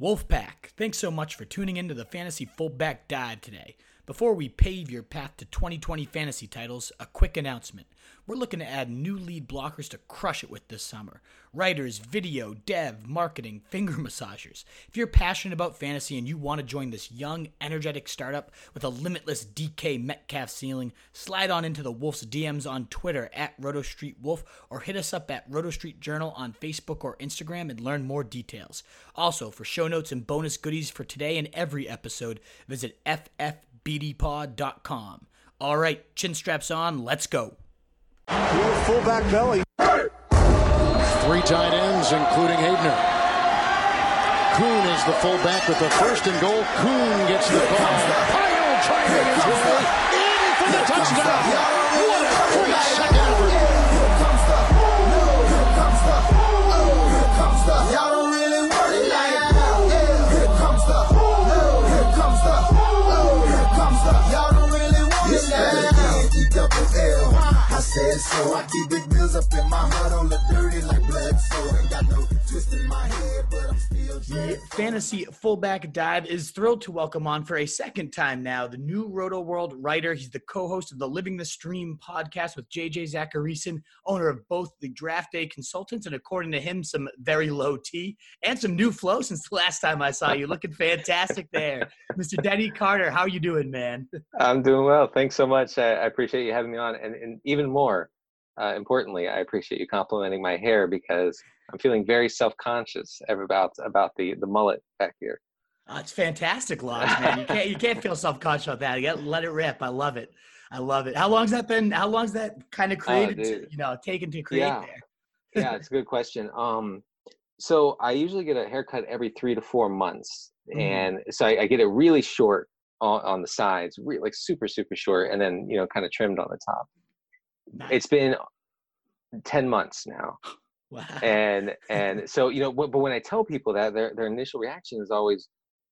Wolfpack, thanks so much for tuning into the Fantasy Fullback Dive today. Before we pave your path to 2020 fantasy titles, a quick announcement. We're looking to add new lead blockers to crush it with this summer. Writers, video, dev, marketing, finger massagers. If you're passionate about fantasy and you want to join this young, energetic startup with a limitless DK Metcalf ceiling, slide on into the Wolf's DMs on Twitter at RotoStreetWolf or hit us up at RotoStreet Journal on Facebook or Instagram and learn more details. Also, for show notes and bonus goodies for today and every episode, visit ffbdpod.com. All right, chin straps on, let's go. fullback belly. Three tight ends, including Hayden. Kuhn is the fullback with the first and goal. Kuhn gets the ball. Pile driving his way in for the touchdown. What a great second I so. I keep big bills up in my hood on the dirty like blood. So ain't got no twist in my head, but I'm still The Fantasy Fullback Dive is thrilled to welcome on for a second time now the new Roto World writer. He's the co-host of the Living the Stream podcast with JJ Zachariason, owner of both the Draft Day Consultants and, according to him, some very low tea and some new flow since the last time I saw you. Looking fantastic there, Mr. Denny Carter. How you doing, man? I'm doing well. Thanks so much. I, I appreciate you having me on. And, and even more uh, importantly, I appreciate you complimenting my hair because I'm feeling very self-conscious about about the the mullet back here. Oh, it's fantastic, Lodge, man. You can't you can't feel self conscious about that. You got let it rip. I love it. I love it. How long's that been? How long's that kind of created? to, you know, taken to create Yeah. there? Yeah, it's a good question. Um, so I usually get a haircut every three to four months, Mhm. and so I, I get it really short on, on the sides, re- like super super short, and then you know kind of trimmed on the top. Nice. It's been ten months now. wow. and and so you know but but when i tell people that their their initial reaction is always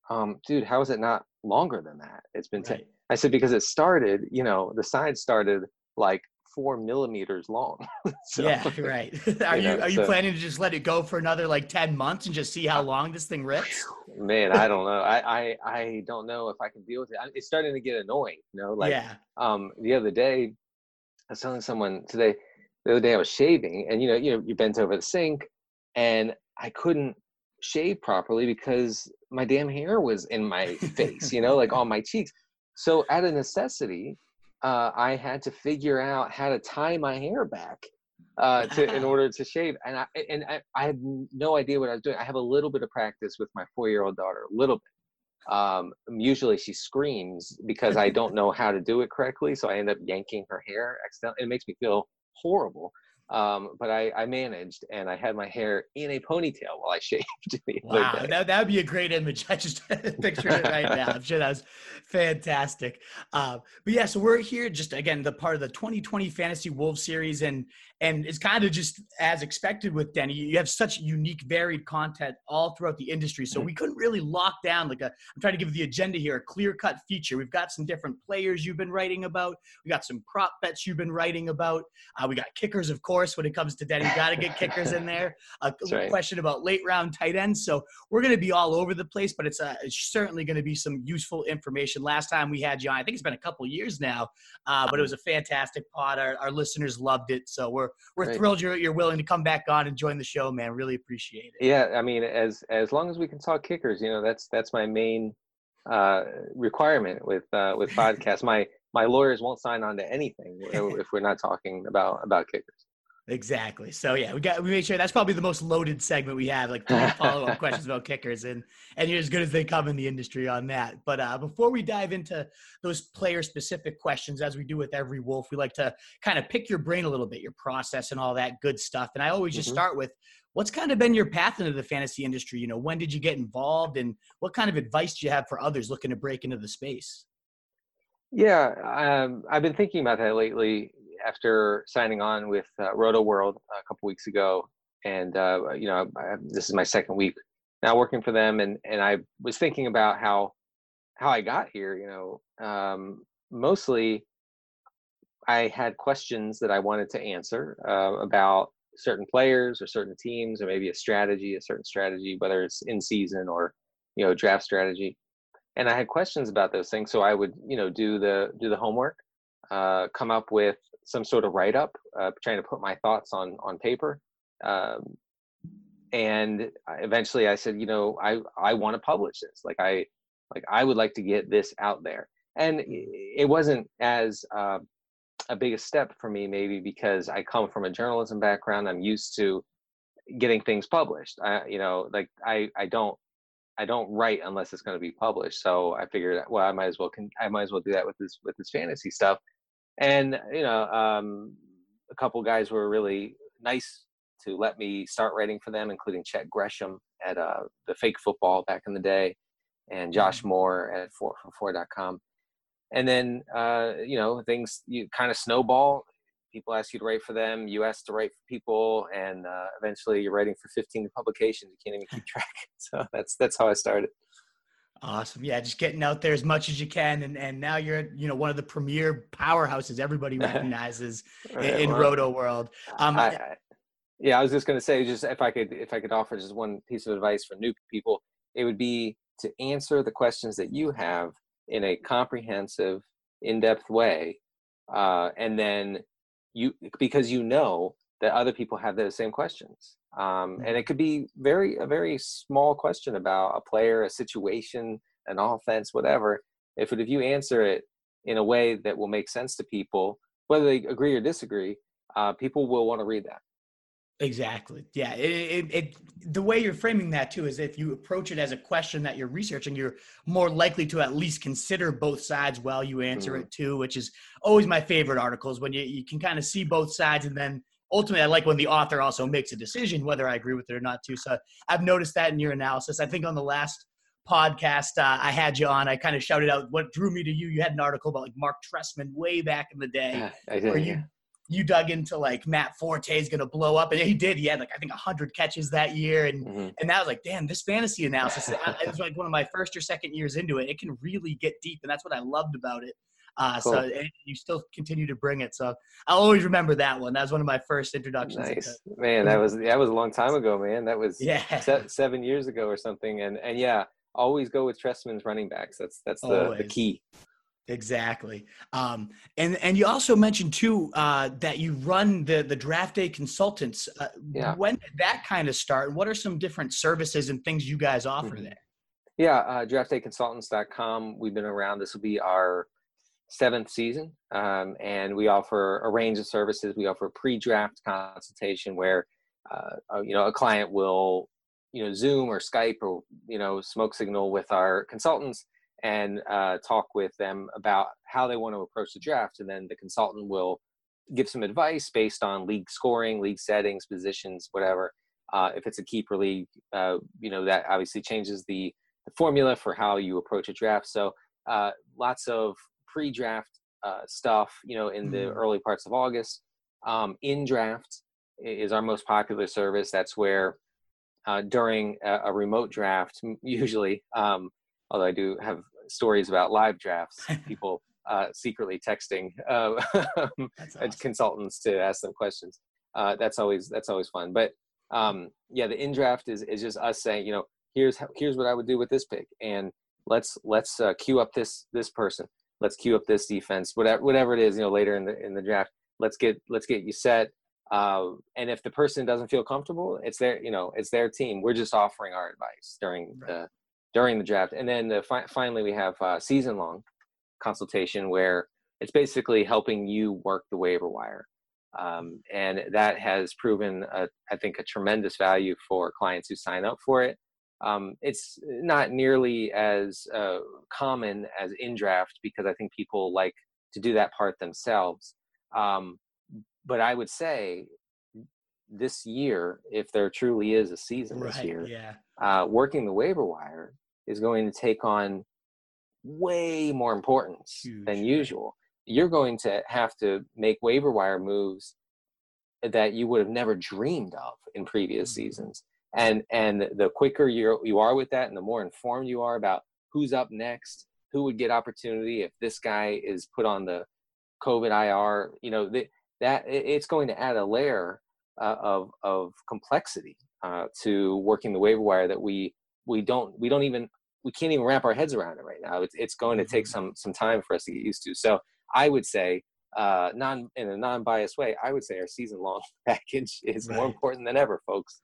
um dude how is it not longer than that it's been 10 Right. i said because it started you know the side started like four millimeters long so, yeah, right. are you know, are you so- planning to just let it go for another like ten months and just see how long this thing rips? man i don't know I, I i don't know if i can deal with it it's starting to get annoying you know like yeah. um the other day i was telling someone today the other day i was shaving and you know you know you bent over the sink and i couldn't shave properly because my damn hair was in my face you know like on my cheeks. So out of necessity uh, i had to figure out how to tie my hair back uh, to in order to shave and i and I, I had no idea what i was doing. I have a little bit of practice with my four year old daughter a little bit um, usually she screams because I don't know how to do it correctly. So I end up yanking her hair accidentally. It makes me feel horrible. Um, but I, I managed and I had my hair in a ponytail while I shaved. Wow, that that would be a great image. I just pictured it right now. I'm sure that was fantastic. Uh, but yeah, so we're here just again the part of the 2020 Fantasy Wolves series, and and it's kind of just as expected with Denny. You have such unique, varied content all throughout the industry, so we couldn't really lock down like a. I'm trying to give the agenda here a clear cut feature. We've got some different players you've been writing about. We got some prop bets you've been writing about. Uh, we got kickers, of course. When it comes to Denny, got to get kickers in there. A right. question about late round tight ends. So we're going to be all over the place, but it's, uh, it's certainly going to be some useful information. Last time we had you on, I think it's been a couple years now, uh, but it was a fantastic pod. Our, our listeners loved it, so we're we're Great. thrilled you're you're willing to come back on and join the show, man. Really appreciate it. Yeah, I mean, as as long as we can talk kickers, you know, that's that's my main uh, requirement with uh, with podcasts. my my lawyers won't sign on to anything if we're not talking about about kickers. Exactly. So yeah, we got we made sure that's probably the most loaded segment we have, like follow up questions about kickers, and and you're as good as they come in the industry on that. But uh, before we dive into those player specific questions, as we do with every wolf, we like to kind of pick your brain a little bit, your process and all that good stuff. And I always just Mhm. start with what's kind of been your path into the fantasy industry. You know, when did you get involved, and what kind of advice do you have for others looking to break into the space? Yeah, um, I've been thinking about that lately after signing on with uh, Roto World a couple weeks ago, and uh, you know, I, this is my second week now working for them, and and I was thinking about how how I got here. You know, um, mostly I had questions that I wanted to answer uh, about certain players or certain teams, or maybe a strategy, a certain strategy, whether it's in season or you know draft strategy and i had questions about those things so i would you know do the do the homework uh, come up with some sort of write up uh, trying to put my thoughts on on paper. Um, and eventually i said you know i i want to publish this. Like i like i would like to get this out there. And it wasn't as uh, a big step for me maybe because i come from a journalism background. I'm used to getting things published. I you know like i i don't i don't write unless it's going to be published so i figured well i might as well can i might as well do that with this with this fantasy stuff and you know um a couple guys were really nice to let me start writing for them including chet gresham at uh the fake football back in the day and josh Mm-hmm. moore at 4for4.com and then uh you know things you kind of snowball people ask you to write for them you ask to write for people and uh, eventually you're writing for 15 publications you can't even keep track so that's that's how i started Awesome. Yeah, just getting out there as much as you can, and and now you're you know one of the premier powerhouses everybody recognizes in, Right, in well, Roto world. Um, I, I, yeah i was just going to say just if i could if i could offer just one piece of advice for new people it would be to answer the questions that you have in a comprehensive in-depth way uh, and then you because you know that other people have those same questions um, and it could be very a very small question about a player a situation an offense whatever. If it, if you answer it in a way that will make sense to people whether they agree or disagree uh, people will want to read that Exactly. Yeah. It, it, it, the way you're framing that too is if you approach it as a question that you're researching, you're more likely to at least consider both sides while you answer Mhm. it too, which is always my favorite articles when you, you can kind of see both sides and then ultimately I like when the author also makes a decision whether I agree with it or not too. So I've noticed that in your analysis. I think on the last podcast uh, I had you on, I kind of shouted out what drew me to you. You had an article about like Marc Trestman way back in the day I where did, you yeah. You dug into like Matt Forte is going to blow up, and he did. He had like I think hundred catches that year, and Mhm. and that was like, damn, this fantasy analysis. It was like one of my first or second years into it. It can really get deep, and that's what I loved about it. Uh, So Cool. and you still continue to bring it. So I'll always remember that one. That was one of my first introductions. Nice, man. That was that was a long time ago, man. That was Yeah. se- seven years ago or something. And and yeah, always go with Trestman's running backs. That's that's the, the key. Exactly. Um, and and you also mentioned too uh, that you run the the draft day consultants. Uh, Yeah. When did that kind of start? What are some different services and things you guys offer Mhm. there? Yeah, uh, draftdayconsultants.com. We've been around. This will be our seventh season, um, and we offer a range of services. We offer pre-draft consultation where uh, uh, you know a client will you know Zoom or Skype or you know smoke signal with our consultants and uh, talk with them about how they want to approach the draft, and then the consultant will give some advice based on league scoring, league settings, positions, whatever. Uh, if it's a keeper league, uh, you know that obviously changes the the formula for how you approach a draft. So uh, lots of pre-draft uh, stuff, you know, in the Mhm. early parts of August. Um, in draft is our most popular service. That's where uh, during a, a remote draft, usually, um, although I do have stories about live drafts, people uh, secretly texting uh, awesome. consultants to ask them questions. Uh, that's always that's always fun. But um, yeah, the in draft is is just us saying, you know, here's how, here's what I would do with this pick, and let's let's uh, queue up this this person. Let's queue up this defense, whatever whatever it is, you know, later in the in the draft. Let's get let's get you set. Uh, and if the person doesn't feel comfortable, it's their you know it's their team. We're just offering our advice during Right. the during the draft, and then the, fi- finally we have uh, season long consultation where it's basically helping you work the waiver wire. Um, and that has proven, a, I think, a tremendous value for clients who sign up for it. Um, it's not nearly as uh, common as in draft because I think people like to do that part themselves. Um, but I would say this year, if there truly is a season this year, Yeah. uh, working the waiver wire is going to take on way more importance Huge, than right. usual. You're going to have to make waiver wire moves that you would have never dreamed of in previous Mhm. seasons. And and the quicker you you are with that, and the more informed you are about who's up next, who would get opportunity if this guy is put on the COVID IR, you know the, that it's going to add a layer uh, of of complexity uh, to working the waiver wire that we we don't we don't even we can't even wrap our heads around it right now. It's it's going to take Mhm. some some time for us to get used to. So I would say, uh, non in a non-biased way, I would say our season-long package is more important than ever, folks.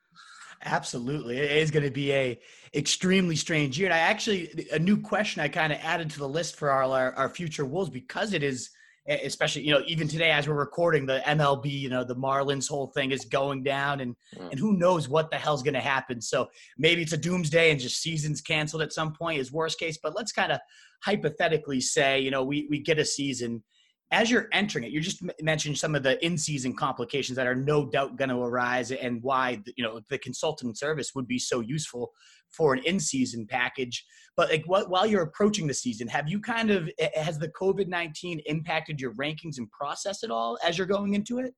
Absolutely. It is going to be a extremely strange year. And I actually a new question I kind of added to the list for our, our our future Wolves because it is especially, you know, even today as we're recording the MLB, you know, the Marlins whole thing is going down and Mm. and who knows what the hell's going to happen. So maybe it's a doomsday and just seasons canceled at some point is worst case, but let's kind of hypothetically say, you know, we we get a season as you're entering it, you just mentioned some of the in-season complications that are no doubt going to arise, and why you know the consultant service would be so useful for an in-season package. But like, while you're approaching the season, have you kind of has the COVID nineteen impacted your rankings and process at all as you're going into it?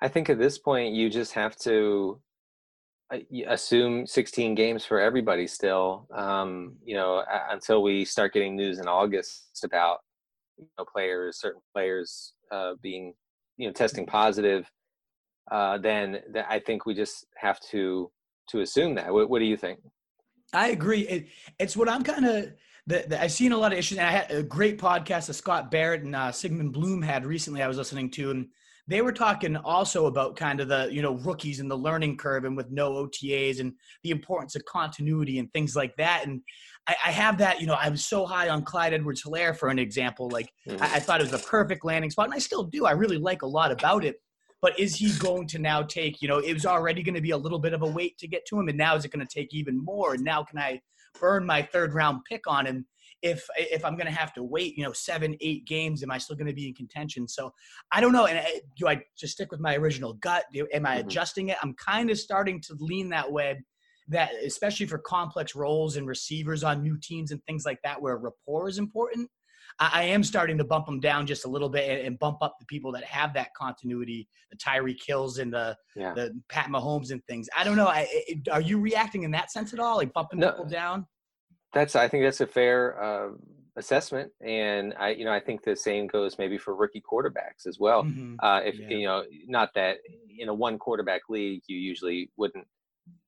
I think at this point you just have to uh, assume 16 games for everybody still. Um, you know, until we start getting news in August about you know players, certain players uh, being you know testing positive. Uh, then th- I think we just have to to assume that. What, what do you think? I agree. It, it's what I'm kind of. I've seen a lot of issues, and I had a great podcast that Scott Barrett and uh, Sigmund Bloom had recently. I was listening to, and they were talking also about kind of the you know rookies and the learning curve, and with no OTAs, and the importance of continuity and things like that. And I, I have that. You know, I was so high on Clyde Edwards-Hilaire for an example. Like Mhm. I, I thought it was a perfect landing spot, and I still do. I really like a lot about it. But is he going to now take, you know, it was already going to be a little bit of a wait to get to him, and now is it going to take even more? And now can I burn my third round pick on him? If if I'm going to have to wait, you know, seven, eight games, am I still going to be in contention? So I don't know. And I, do I just stick with my original gut? Do, am I Mhm. adjusting it? I'm kind of starting to lean that way. That especially for complex roles and receivers on new teams and things like that, where rapport is important. I, I am starting to bump them down just a little bit and, bump up the people that have that continuity, the Tyreek Hills and the Yeah. the Pat Mahomes and things. I don't know. I, are you reacting in that sense at all, like bumping No. people down? That's I think that's a fair uh, assessment, and I you know I think the same goes maybe for rookie quarterbacks as well. Mhm. Uh, if Yeah. you know, not that in a one quarterback league you usually wouldn't,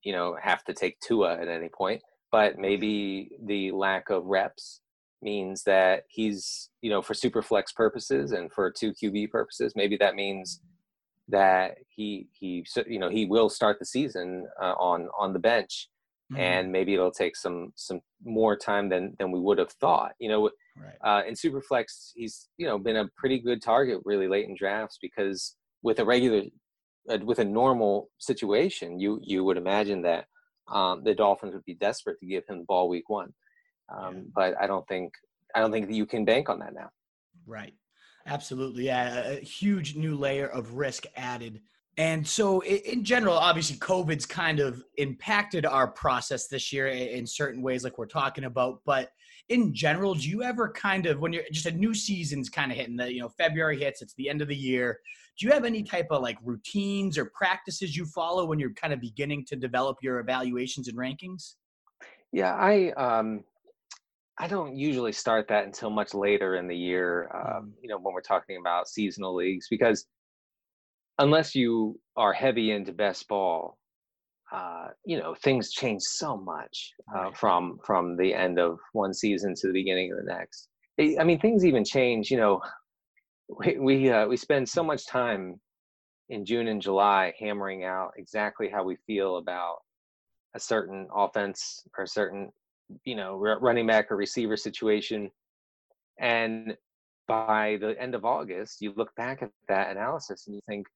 you know, have to take Tua at any point, but maybe the lack of reps means that he's, you know, for super flex purposes and for two QB purposes, maybe that means that he he you know he will start the season uh, on on the bench Mhm. and maybe it'll take some some more time than than we would have thought you know right. uh, in Superflex, he's you know been a pretty good target really late in drafts because with a regular, with a normal situation, you you would imagine that um, the Dolphins would be desperate to give him the ball week one, um, Yeah. but I don't think I don't think that you can bank on that now. Right. Absolutely. Yeah. A a huge new layer of risk added. And so, in general, obviously, COVID's kind of impacted our process this year in certain ways, like we're talking about. But in general, do you ever kind of, when you're just a new season's kind of hitting, the you know February hits, it's the end of the year. Do you have any type of like routines or practices you follow when you're kind of beginning to develop your evaluations and rankings? Yeah, I um, I don't usually start that until much later in the year. Uh, Mhm. You know, when we're talking about seasonal leagues, because unless you are heavy into best ball, uh, you know, things change so much uh, from from the end of one season to the beginning of the next. I mean, things even change. You know, we we uh, we spend so much time in June and July hammering out exactly how we feel about a certain offense or a certain you know running back or receiver situation and by the end of august you look back at that analysis and you think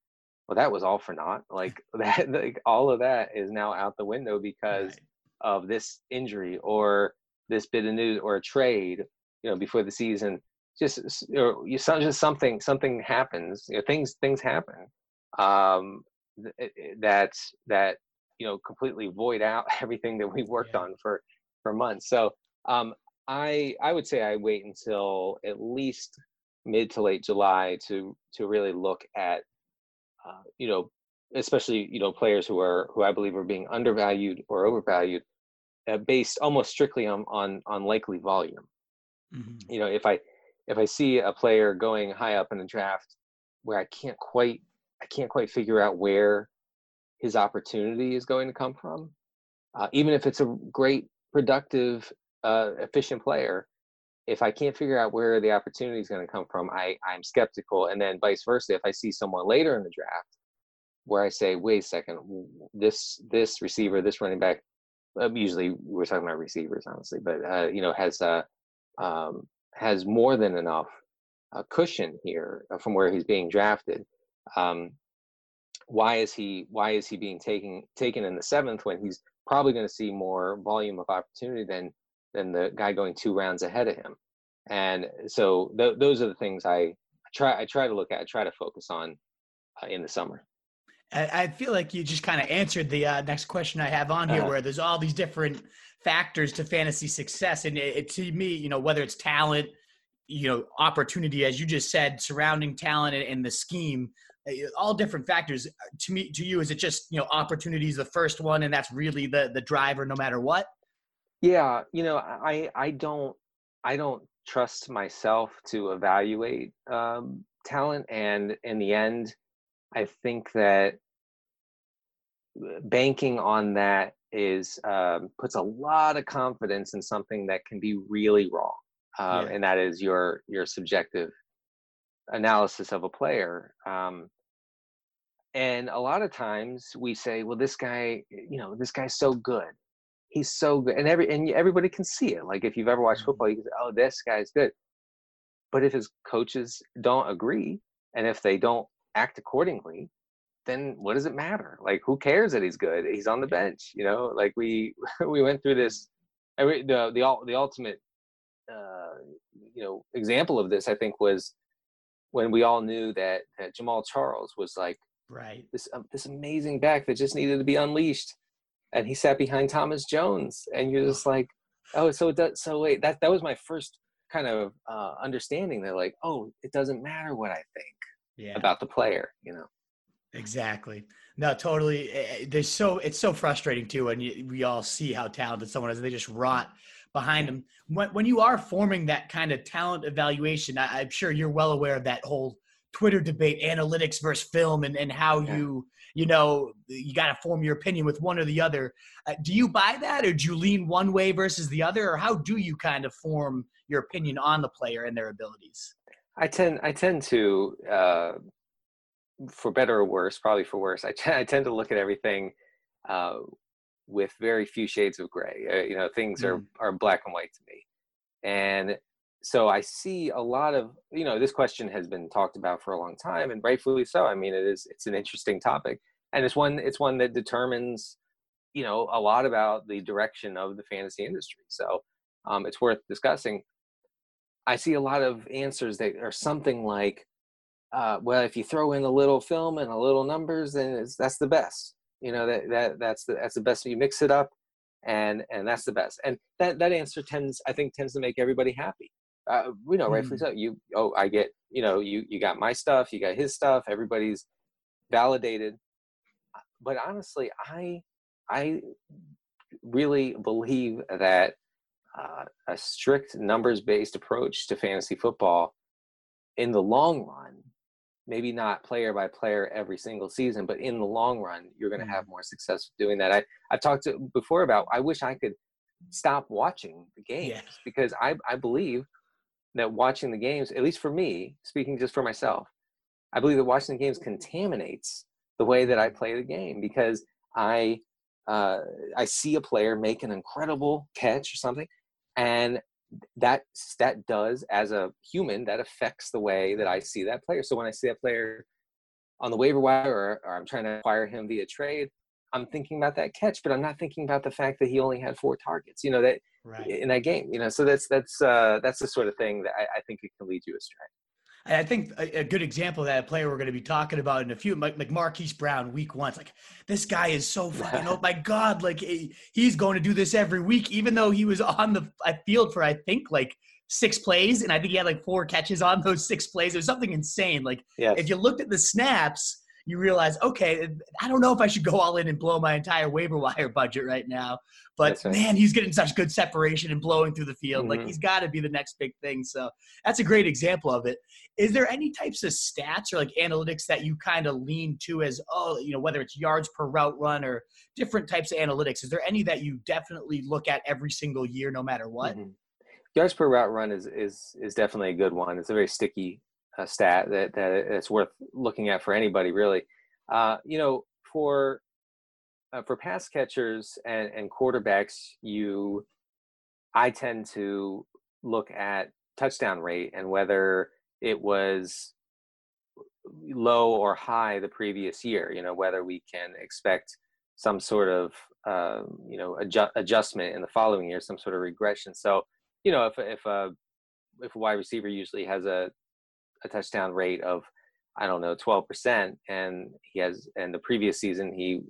well that was all for naught like that like all of that is now out the window because Right. of this injury or this bit of news or a trade you know before the season just or you just something something happens you know things things happen um th- it- it- that that you know completely void out everything that we've worked Yeah. on for for months so um i i would say i wait until at least mid to late july to to really look at uh, you know especially you know players who are who i believe are being undervalued or overvalued uh, based almost strictly on on on likely volume Mhm. you know if i if i see a player going high up in the draft where i can't quite i can't quite figure out where his opportunity is going to come from uh, even if it's a great productive uh, efficient player, if I can't figure out where the opportunity is going to come from, I I'm skeptical. And then vice versa, if I see someone later in the draft where I say, wait a second, this this receiver, this running back, uh, usually we're talking about receivers, honestly, but uh, you know has uh, um, has more than enough uh, cushion here uh, from where he's being drafted. Um, why is he why is he being taken taken in the seventh when he's probably going to see more volume of opportunity than than the guy going two rounds ahead of him? And so th- those are the things I try I try to look at, I try to focus on uh, in the summer. I feel like you just kind of answered the uh, next question I have on here, uh, where there's all these different factors to fantasy success, and it, it, to me, you know, whether it's talent, you know, opportunity, as you just said, surrounding talent and, and the scheme, eh, all different factors. To me, to you, is it just you know, opportunity is the first one, and that's really the the driver, no matter what? Yeah, you know, I I don't I don't trust myself to evaluate um, talent, and in the end, I think that banking on that is um, puts a lot of confidence in something that can be really wrong, uh, yeah. and that is your your subjective analysis of a player. Um, and a lot of times we say, "Well, this guy, you know, this guy's so good. He's so good," and every and everybody can see it. Like if you've ever watched mm-hmm. football, you can say, "Oh, this guy's good." But if his coaches don't agree, and if they don't act accordingly, then what does it matter? Like, who cares that he's good? He's on the bench, you know. Like we we went through this. Every the the the ultimate, uh, you know, example of this, I think, was when we all knew that that Jamaal Charles was like right this um, this amazing back that just needed to be unleashed, and he sat behind Thomas Jones, and you're just like, oh, so it does, so wait, that that was my first kind of uh, understanding that like, oh, it doesn't matter what I think yeah. about the player, you know. Exactly. No, totally. Eh, eh, there's so it's so frustrating too, and we all see how talented someone is. They just rot behind them. When, when you are forming that kind of talent evaluation, I, am sure you're well aware of that whole Twitter debate, analytics versus film, and and how yeah. you you know you got to form your opinion with one or the other. Uh, do you buy that, or do you lean one way versus the other, or how do you kind of form your opinion on the player and their abilities? I tend I tend to uh, for better or worse, probably for worse. I, t- I tend to look at everything uh, with very few shades of gray. Uh, you know, things mm. are are black and white to me, and so I see a lot of you know this question has been talked about for a long time, and rightfully so. I mean, it is it's an interesting topic, and it's one it's one that determines you know a lot about the direction of the fantasy industry. So um, it's worth discussing. I see a lot of answers that are something like uh, well, if you throw in a little film and a little numbers, then that's the best. You know that that that's the that's the best. You mix it up, and and that's the best. And that that answer tends, I think, tends to make everybody happy. Uh, you know, mm. rightfully so. You oh, I get you know you you got my stuff, you got his stuff. Everybody's validated. But honestly, I I really believe that uh, a strict numbers based approach to fantasy football in the long run maybe not player by player every single season, but in the long run, you're going to have mm-hmm. more success doing that. I, I've talked to before about, I wish I could stop watching the games yeah. because I, I believe that watching the games, at least for me, speaking just for myself, I believe that watching the games contaminates the way that I play the game because I, uh, I see a player make an incredible catch or something, and that that does as a human that affects the way that I see that player. So when I see that player on the waiver wire or, or I'm trying to acquire him via trade, I'm thinking about that catch, but I'm not thinking about the fact that he only had four targets. You know that right. in that game. You know, so that's that's uh, that's the sort of thing that I, I think it can lead you astray. I think a, a, good example of that player we're going to be talking about in a few, like, like Marquise Brown, week one. It's like this guy is so fucking. oh my god! Like he's going to do this every week, even though he was on the field for I think like six plays, and I think he had like four catches on those six plays. It was something insane. Like yes. if you looked at the snaps, you realize, okay, I don't know if I should go all in and blow my entire waiver wire budget right now. But right. man, he's getting such good separation and blowing through the field. Mm-hmm. Like he's got to be the next big thing. So that's a great example of it. Is there any types of stats or like analytics that you kind of lean to as, oh, you know, whether it's yards per route run or different types of analytics? Is there any that you definitely look at every single year, no matter what? Mm-hmm. Yards per route run is is is definitely a good one. It's a very sticky uh, stat that that it's worth looking at for anybody really. Uh, you know, for uh, for pass catchers and, and quarterbacks, you I tend to look at touchdown rate and whether it was low or high the previous year. You know, whether we can expect some sort of um, you know adjust, adjustment in the following year, some sort of regression. So you know, if if a if a wide receiver usually has a a touchdown rate of I don't know, 12%. And he has, and the previous season, he,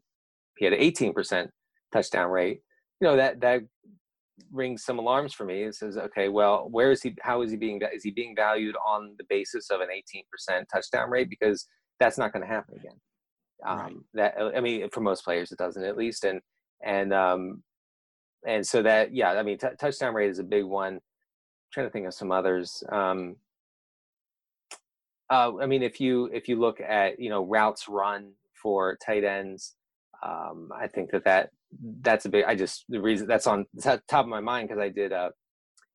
he had an 18% touchdown rate. You know, that, that rings some alarms for me. It says, okay, well, where is he, how is he being, is he being valued on the basis of an 18% touchdown rate? Because that's not going to happen again. Um, right. That, I mean, for most players, it doesn't at least. And, and, um, and so that, yeah, I mean, t- touchdown rate is a big one. I'm trying to think of some others. Um, uh, I mean, if you if you look at you know routes run for tight ends, um, I think that that that's a big. I just the reason that's on top of my mind because I did a,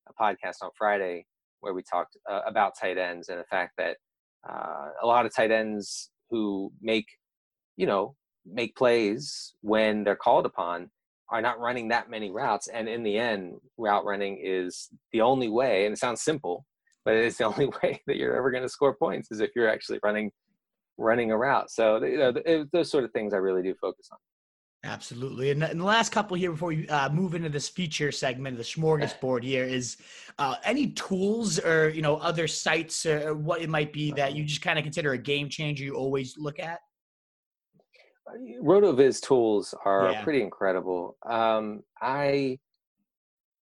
a, podcast on Friday where we talked uh, about tight ends and the fact that uh, a lot of tight ends who make you know make plays when they're called upon are not running that many routes and in the end route running is the only way and it sounds simple but it's the only way that you're ever going to score points is if you're actually running running a route. So you know, it, those sort of things I really do focus on. Absolutely. And in the last couple here, before we uh, move into this feature segment the smorgasbord here, is uh, any tools or you know other sites or what it might be that you just kind of consider a game changer you always look at? Rotoviz tools are yeah. pretty incredible. Um, I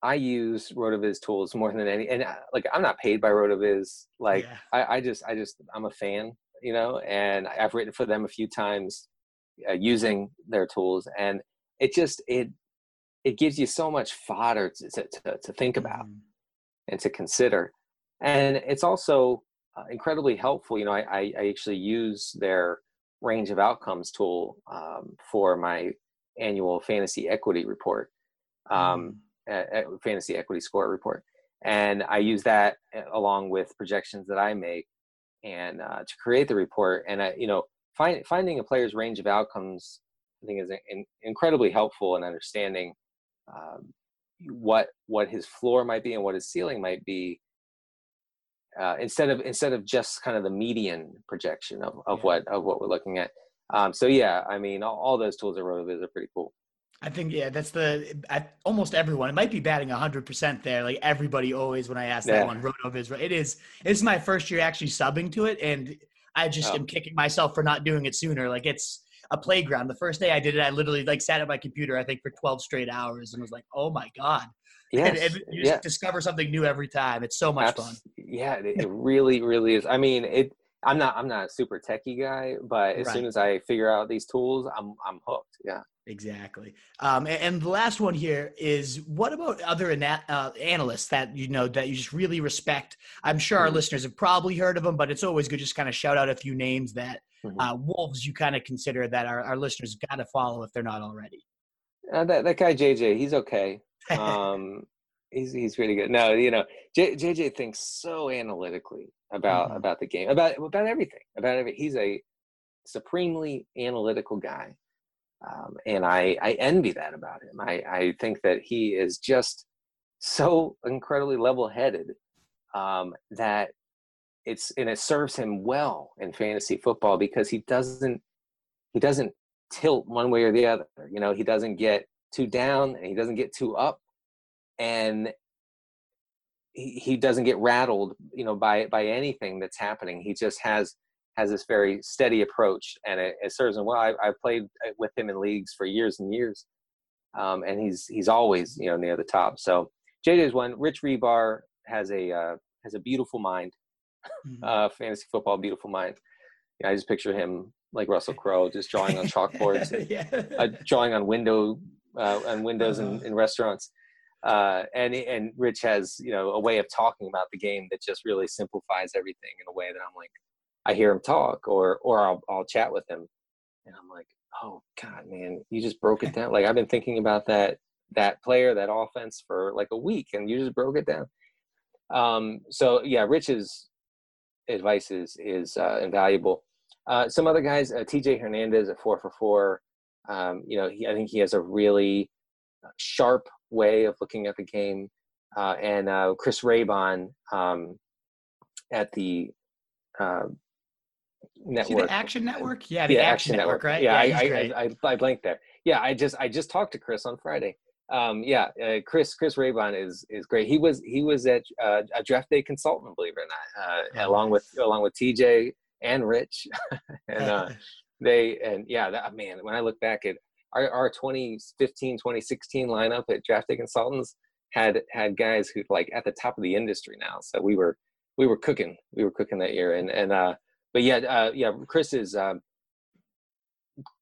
I use Rotoviz tools more than any, and uh, like I'm not paid by Rotoviz. Like yeah. I, I just, I just, I'm a fan, you know, and I've written for them a few times uh, using their tools, and it just it it gives you so much fodder to to, to think about mm. and to consider, and it's also uh, incredibly helpful. You know, I, I actually use their range of outcomes tool um, for my annual fantasy equity report. Um, mm fantasy equity score report. And i use that eh, along with projections that i make and uh, to create the report. And I, you know find, finding a player's range of outcomes i think is in, incredibly helpful in understanding um, what what his floor might be and what his ceiling might be uh, instead of instead of just kind of the median projection of, of yeah. what of what we're looking at. Um, so yeah i mean all, all those tools at rotoviz are pretty cool I think yeah, that's the I, almost everyone. It might be batting hundred percent there. Like everybody always when I ask yeah. that one, RotoViz it is. It's my first year actually subbing to it, and I just oh. am kicking myself for not doing it sooner. Like it's a playground. The first day I did it, I literally like sat at my computer, I think for twelve straight hours, and was like, oh my god. Yes. And, and you just yeah. discover something new every time. It's so much Abs- fun. Yeah, it really, really is. I mean, it. I'm not. I'm not a super techie guy, but as right. soon as I figure out these tools, I'm. I'm hooked. Yeah. Exactly. Um, and, and, the last one here is what about other ana- uh, analysts that you know that you just really respect? I'm sure our mm-hmm. listeners have probably heard of them, but it's always good just kind of shout out a few names that mm-hmm. uh, wolves you kind of consider that our, our listeners got to follow if they're not already. Uh, that that guy JJ, he's okay. Um, he's he's really good. No, you know, J, JJ thinks so analytically about mm-hmm. about the game, about about everything, about everything. He's a supremely analytical guy um, and I, I envy that about him. I, I think that he is just so incredibly level-headed um, that it's and it serves him well in fantasy football because he doesn't he doesn't tilt one way or the other. You know, he doesn't get too down and he doesn't get too up, and he, he doesn't get rattled. You know, by by anything that's happening. He just has has this very steady approach, and it, it serves him well. I, I played uh, with him in leagues for years and years, um, and he's he's always you know near the top. So JJ is one. Rich Hribar has a uh, has a beautiful mind, mm-hmm. uh, fantasy football beautiful mind. I just picture him like Russell Crowe, just drawing on chalkboards, yeah. uh, drawing on window uh, on windows in, Uh-huh. in restaurants. Uh, and and Rich has you know a way of talking about the game that just really simplifies everything in a way that I'm like, I hear him talk, or or I'll I'll chat with him, and I'm like, oh God, man, you just broke it down. like I've been thinking about that that player, that offense for like a week, and you just broke it down. Um, so yeah, Rich's advice is is uh, invaluable. Uh, some other guys, uh, T.J. Hernandez at four for four. Um, you know, he, I think he has a really sharp way of looking at the game. Uh, and uh, Chris Raybon um, at the uh, See the Action Network? Yeah, the yeah, Action, Network, right? Yeah, he's I, I. I, I, blanked there. Yeah, I just I just talked to Chris on Friday. Um, yeah, uh, Chris Chris Raybon is is great. He was he was at uh, a draft day consultant, believe it or not, uh, Oh, along with along with TJ and Rich, and uh, they and yeah, that man. When I look back at our our 2015 2016 lineup at draft day consultants had had guys who like at the top of the industry now. So we were we were cooking we were cooking that year, and and uh, but yeah uh, yeah Chris is. Um,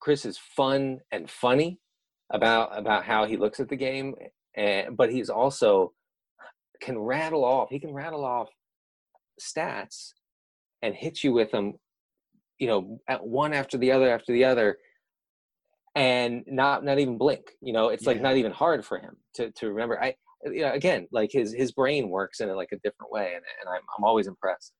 Chris is fun and funny about about how he looks at the game, and but he's also can rattle off. He can rattle off stats and hit you with them, you know, at one after the other after the other, and not not even blink. You know, it's like not even hard for him to to remember. I you know again like his his brain works in a, like a different way, and and I'm I'm always impressed.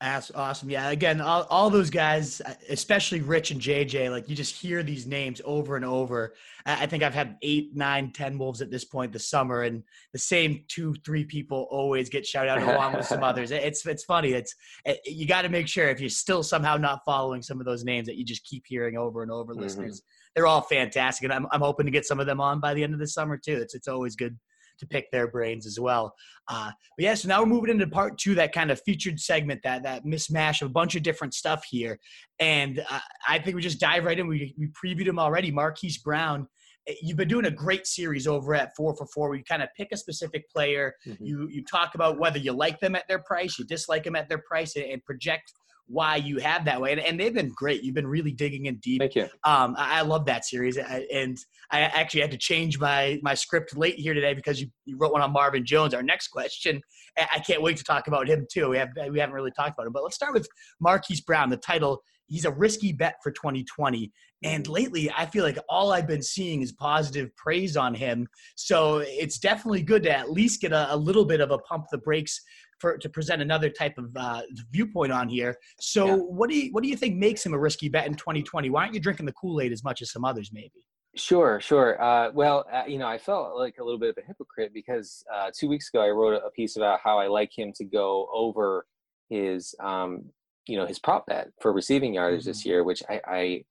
That's awesome. Yeah, again, all, all those guys, uh, especially Rich and JJ, like you just hear these names over and over. I I think I've had eight, nine, ten wolves at this point this summer, and the same two, three people always get shouted out along with some others. It's it's funny. It's it, you got to make sure if you're still somehow not following some of those names that you just keep hearing over and over. Mhm. Listeners, they're all fantastic, and I'm I'm hoping to get some of them on by the end of the summer too. It's it's always good to pick their brains as well. Uh, but yeah, so now we're moving into part two, that kind of featured segment, that that mismatch of a bunch of different stuff here. And uh, I think we just dive right in. We, we previewed him already. Marquise Brown, eh, you've been doing a great series over at four for four. Where you kind of pick a specific player. Mhm. You you talk about whether you like them at their price, you dislike them at their price, and, and project why you have that way. And, and they've been great. You've been really digging in deep. Thank you. Um, I, I love that series, I, and I actually had to change my my script late here today because you, you wrote one on Marvin Jones. Our next question, I can't wait to talk about him too. We have we haven't really talked about him, but let's start with Marquise Brown. The title, he's a risky bet for 2020, and lately I feel like all I've been seeing is positive praise on him. So it's definitely good to at least get a, a little bit of a pump the brakes. For, to present another type of uh, viewpoint on here, so Yeah. what do you what do you think makes him a risky bet in 2020? Why aren't you drinking the Kool Aid as much as some others, maybe? Sure, sure. Uh, well, uh, you know, I felt like a little bit of a hypocrite because uh, two weeks ago I wrote a piece about how I like him to go over his, um, you know, his prop bet for receiving yardage this year, which I, I,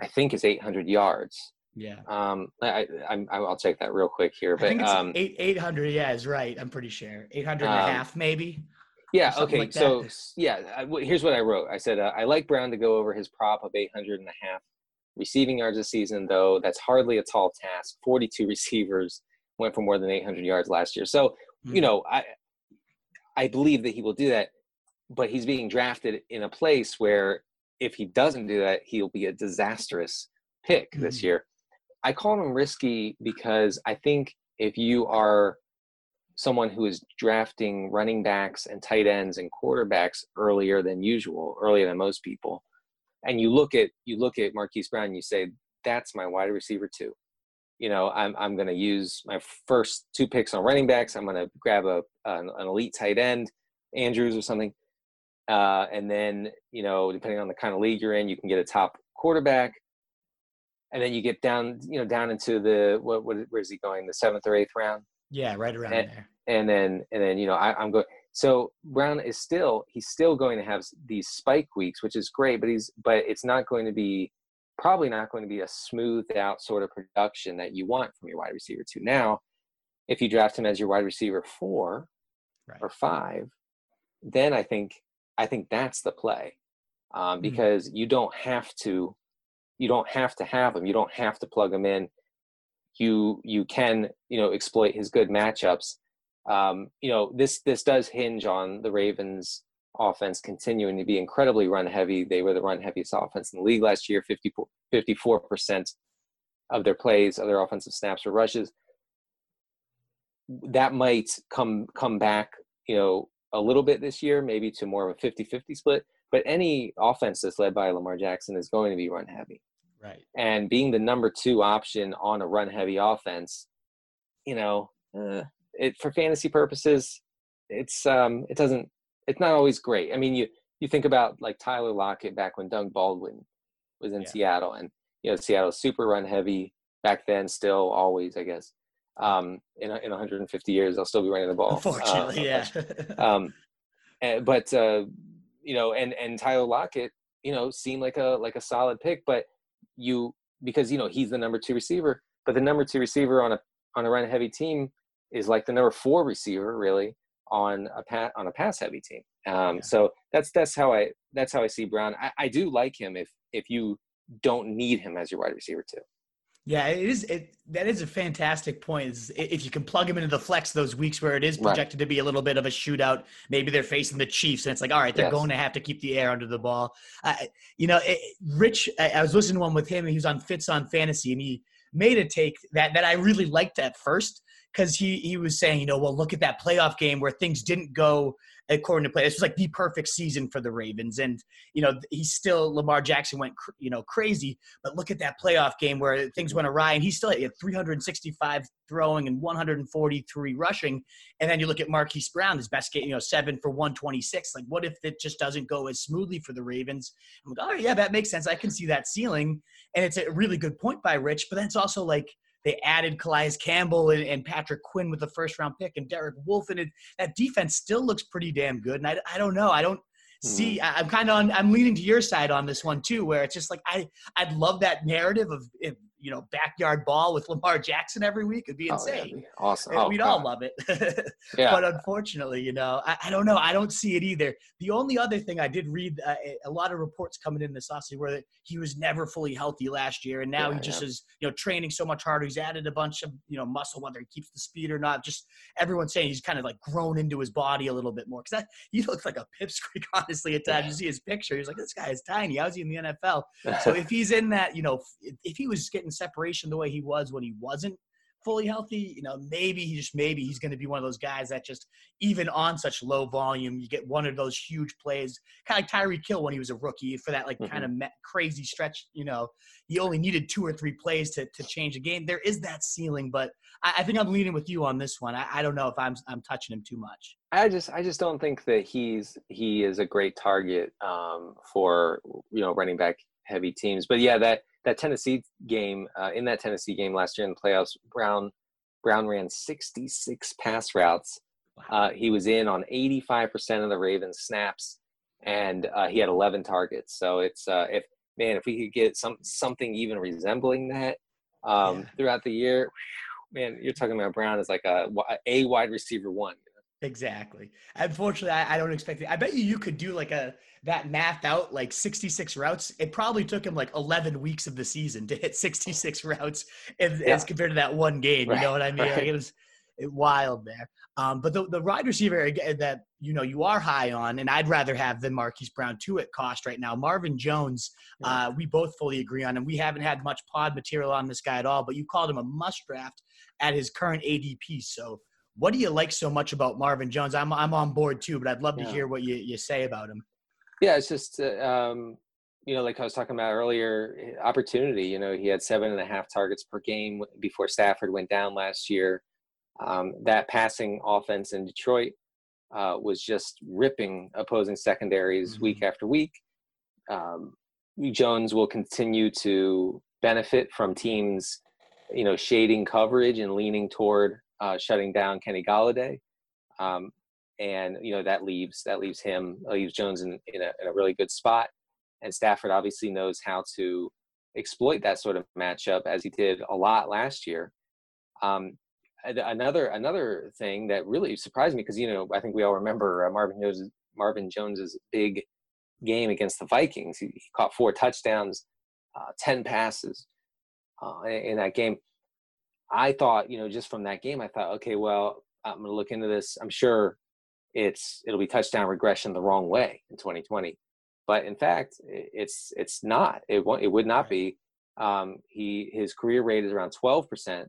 I think is 800 yards. Yeah, Um, I, I, I, I'll check that real quick here, I think it's um, eight eight hundred. Yeah, is right. I'm pretty sure 800 and a Um, half, maybe. yeah, okay. like so yeah, I, w- here's what I wrote. I said uh, I like Brown to go over his prop of 800 and a half receiving yards this season, though that's hardly a tall task. 42 receivers went for more than 800 yards last year, so you Mhm. know, I I believe that he will do that, but he's being drafted in a place where if he doesn't do that, he'll be a disastrous pick this Mhm. year. I call them risky because I think if you are someone who is drafting running backs and tight ends and quarterbacks earlier than usual, earlier than most people, and you look at you look at Marquise Brown, and you say that's my wide receiver too. You know, I'm I'm going to use my first two picks on running backs. I'm going to grab a an, an elite tight end, Andrews or something, uh, and then you know, depending on the kind of league you're in, you can get a top quarterback, and then you get down, you know, down into the what, what where's he going, the seventh or eighth round, Yeah, right around eh, there. and then and then you know, I, I'm going. So Brown is still he's still going to have these spike weeks, which is great, but he's but it's not going to be probably not going to be a smoothed out sort of production that you want from your wide receiver two. Now, if you draft him as your wide receiver four Right. or five, then I think I think that's the play um, Mhm. because you don't have to you don't have to have him. You don't have to plug him in. You you can you know exploit his good matchups. Um, you know this this does hinge on the Ravens offense continuing to be incredibly run heavy. They were the run heaviest offense in the league last year, 54 percent of their plays, of their offensive snaps or rushes. That might come come back, you know, a little bit this year, maybe to more of a 50-50 split. But any offense that's led by Lamar Jackson is going to be run heavy. Right. And being the number two option on a run heavy offense, you know, uh, it for fantasy purposes, it's um, it doesn't, it's not always great. I mean, you you think about like Tyler Lockett back when Doug Baldwin was in yeah. Seattle, and you know, Seattle's super run heavy back then, still always, I guess. Um, in in 150 years, they'll still be running the ball. Unfortunately, uh, yeah. um, and, but uh, you know, and and Tyler Lockett, you know, seemed like a like a solid pick, but you because you know he's the number two receiver, but the number two receiver on a on a run heavy team is like the number four receiver really on a pat on a pass heavy team. Um, yeah. So that's that's how I that's how I see Brown. I, I do like him if if you don't need him as your wide receiver too. Yeah, it is. It that is a fantastic point. Is if you can plug him into the flex those weeks where it is projected right. to be a little bit of a shootout, maybe they're facing the Chiefs, and it's like, all right, they're yes. going to have to keep the air under the ball. Uh, you know, it, Rich, I, I, was listening to one with him, and he was on Fitz on Fantasy, and he made a take that that I really liked at first because he he was saying, you know, well, look at that playoff game where things didn't go according to play. This was like the perfect season for the Ravens, and you know he's still Lamar Jackson went you know crazy, but look at that playoff game where things went awry, and he still had 365 throwing and 143 rushing, and then you look at Marquise Brown, his best game, you know, seven for 126. Like, what if it just doesn't go as smoothly for the Ravens? I'm like, oh yeah, that makes sense. I can see that ceiling, and it's a really good point by Rich, but then it's also like they added Calais Campbell and, and, Patrick Queen with the first round pick and Derek Wolfe. And it, that defense still looks pretty damn good. And I, I don't know. I don't see, mm. I, am kind of on, I'm leaning to your side on this one too, where it's just like, I, I'd love that narrative of, if, you know, backyard ball with Lamar Jackson every week. It'd be insane. Oh, yeah, awesome. Oh, We'd God. all love it. yeah. But unfortunately, you know, I, I, don't know. I don't see it either. The only other thing I did read uh, a lot of reports coming in this offseason where he was never fully healthy last year, and now yeah, he just yeah. is, you know, training so much harder. He's added a bunch of, you know, muscle, whether he keeps the speed or not. Just everyone's saying he's kind of like grown into his body a little bit more because he looks like a pipsqueak, honestly. At times, you see his picture, he's like, this guy is tiny. How's he in the NFL? so if he's in that, you know, if he was getting separation the way he was when he wasn't fully healthy, you know, maybe he just maybe he's going to be one of those guys that just even on such low volume, you get one of those huge plays, kind of like Tyreek Hill when he was a rookie for that like mm-hmm. kind of me- crazy stretch. You know, he only needed two or three plays to to change a game. There is that ceiling, but I, I think I'm leaning with you on this one. I, I, don't know if I'm I'm touching him too much. I just I just don't think that he's he is a great target um, for you know running back heavy teams. But yeah, that that Tennessee game, uh, in that Tennessee game last year in the playoffs, Brown Brown ran 66 pass routes. Uh, he was in on 85% of the Ravens snaps, and uh, he had 11 targets. So it's uh, if man, if we could get some something even resembling that um, yeah. throughout the year, man, you're talking about Brown as like a a wide receiver one. Exactly. Unfortunately, I, I, don't expect it. I bet you you could do like a that math out like 66 routes. It probably took him like 11 weeks of the season to hit 66 routes as, yeah. as compared to that one game. Right. You know what I mean? Right. Like it was it, wild there. Um, but the the wide receiver that you know you are high on, and I'd rather have than Marquise Brown too at cost right now. Marvin Jones, uh, we both fully agree on, and we haven't had much pod material on this guy at all. But you called him a must draft at his current ADP, so what do you like so much about Marvin Jones? I'm I'm on board too, but I'd love to hear what you, you say about him. Yeah, it's just uh, um, you know, like I was talking about earlier, eh, opportunity. You know, he had seven and a half targets per game before Stafford went down last year. Um, that passing offense in Detroit uh, was just ripping opposing secondaries mm-hmm. week after week. Um, Jones will continue to benefit from teams, you know, shading coverage and leaning toward uh, shutting down Kenny Golladay, um, and you know that leaves that leaves him leaves Jones in, in a, in, a, really good spot. And Stafford obviously knows how to exploit that sort of matchup as he did a lot last year. Um, another another thing that really surprised me because you know I think we all remember uh, Marvin Jones Marvin Jones's big game against the Vikings. He, he caught four touchdowns, uh, ten passes uh, in that game. I thought, you know, just from that game, I thought, okay, well, I'm going to look into this. I'm sure it's it'll be touchdown regression the wrong way in 2020. But in fact, it's it's not. It won't. It would not be. Um, he his career rate is around 12 percent,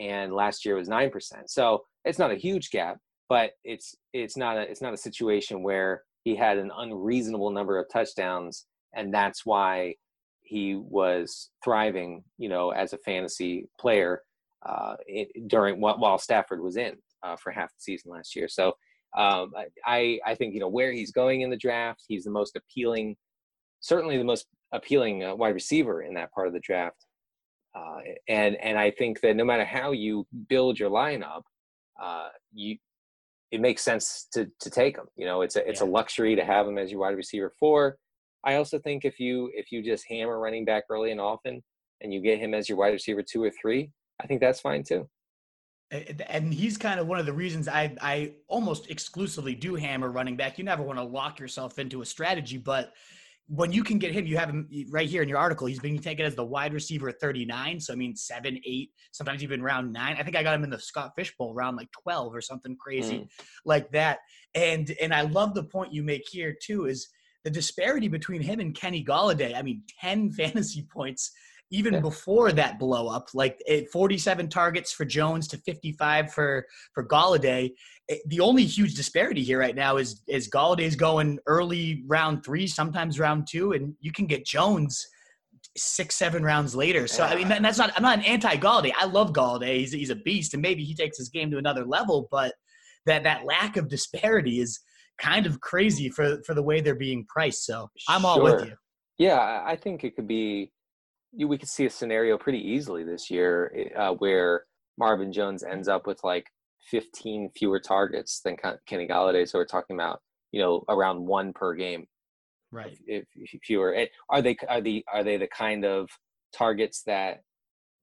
and last year was nine percent. So it's not a huge gap, but it's it's not a it's not a situation where he had an unreasonable number of touchdowns, and that's why he was thriving, you know, as a fantasy player uh, it, during while Stafford was in uh, for half the season last year. So um, I I think you know where he's going in the draft, he's the most appealing, certainly the most appealing uh, wide receiver in that part of the draft. Uh, and and I think that no matter how you build your lineup, uh, you it makes sense to to take him. You know, it's a it's yeah. a luxury to have him as your wide receiver four. I also think if you if you just hammer running back early and often, and you get him as your wide receiver two or three, I think that's fine too. And he's kind of one of the reasons I I almost exclusively do hammer running back. You never want to lock yourself into a strategy, but when you can get him, you have him right here in your article. He's being taken as the wide receiver at 39. So I mean seven, eight, sometimes even round nine. I think I got him in the Scott Fish Bowl round like 12 or something crazy mm. like that. And and I love the point you make here too, is the disparity between him and Kenny Golladay. I mean, 10 fantasy points even yeah. before that blow up, like 47 targets for Jones to 55 for for Golladay. Eh, the only huge disparity here right now is is Golladay's going early round three, sometimes round two, and you can get Jones six seven rounds later. So I mean, that's not I'm not an anti Golladay. I love Golladay. He's he's a beast, and maybe he takes his game to another level. But that that lack of disparity is kind of crazy for for the way they're being priced. So I'm all sure. with you. Yeah, I think it could be we could see a scenario pretty easily this year eh, uh, where Marvin Jones ends up with like 15 fewer targets than Kenny Golladay. So we're talking about you know around one per game, right? If, if fewer, eh, are they are the are they the kind of targets that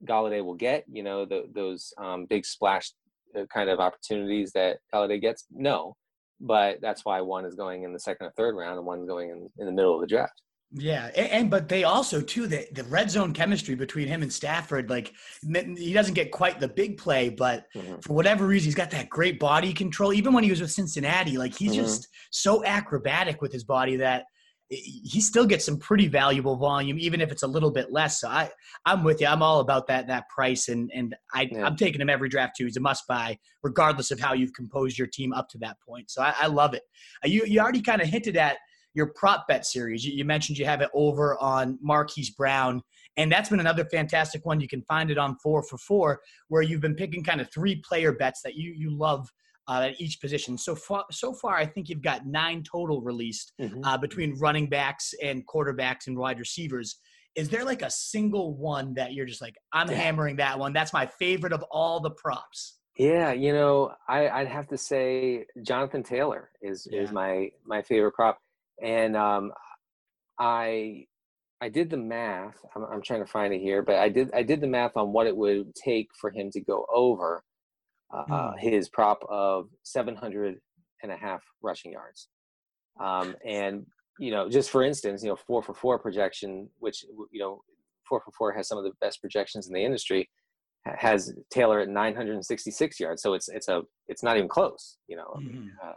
Golladay will get? You know, the, those um, big splash uh, kind of opportunities that Golladay gets. No, but that's why one is going in the second or third round and one's going in, in the middle of the draft. Yeah, and, and, but they also too the the red zone chemistry between him and Stafford. Like he doesn't get quite the big play, but mm-hmm. for whatever reason, he's got that great body control. Even when he was with Cincinnati, like he's mm-hmm. just so acrobatic with his body that he still gets some pretty valuable volume, even if it's a little bit less. So I I'm with you. I'm all about that that price, and and I yeah. I'm taking him every draft too. He's a must buy, regardless of how you've composed your team up to that point. So I, I love it. Uh, you you already kind of hinted at your prop bet series. You, you mentioned you have it over on Marquise Brown, and that's been another fantastic one. You can find it on four for four, where you've been picking kind of three player bets that you you love uh, at each position. So far, so far, I think you've got nine total released mm-hmm. uh, between running backs and quarterbacks and wide receivers. Is there like a single one that you're just like, I'm yeah. hammering that one? That's my favorite of all the props. Yeah, you know, I, would have to say Jonathan Taylor is yeah. is my my favorite prop and um, I I did the math. I'm, I'm, trying to find it here, but I did I did the math on what it would take for him to go over uh, mm. his prop of 700 and a half rushing yards. Um, and you know, just for instance, you know, four for four projection, which you know, four for four has some of the best projections in the industry, has Taylor at 966 yards. So it's it's a it's not even close. You know, mm-hmm. uh,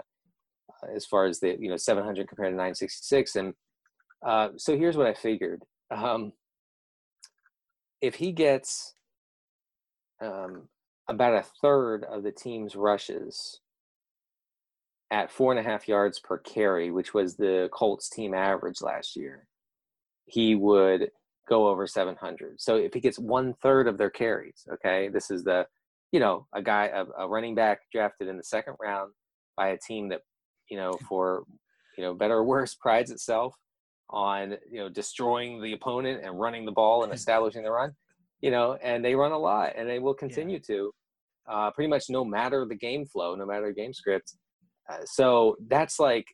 as far as the you know 700 compared to 966 and uh, so here's what i figured. Um, if he gets um, about a third of the team's rushes at four and a half yards per carry which was the colts team average last year he would go over 700 so if he gets one third of their carries okay this is the you know a guy a, a running back drafted in the second round by a team that you know, for you know, better or worse, prides itself on you know destroying the opponent and running the ball and establishing the run. You know, and they run a lot, and they will continue yeah. to, uh, pretty much no matter the game flow, no matter the game script. Uh, so that's like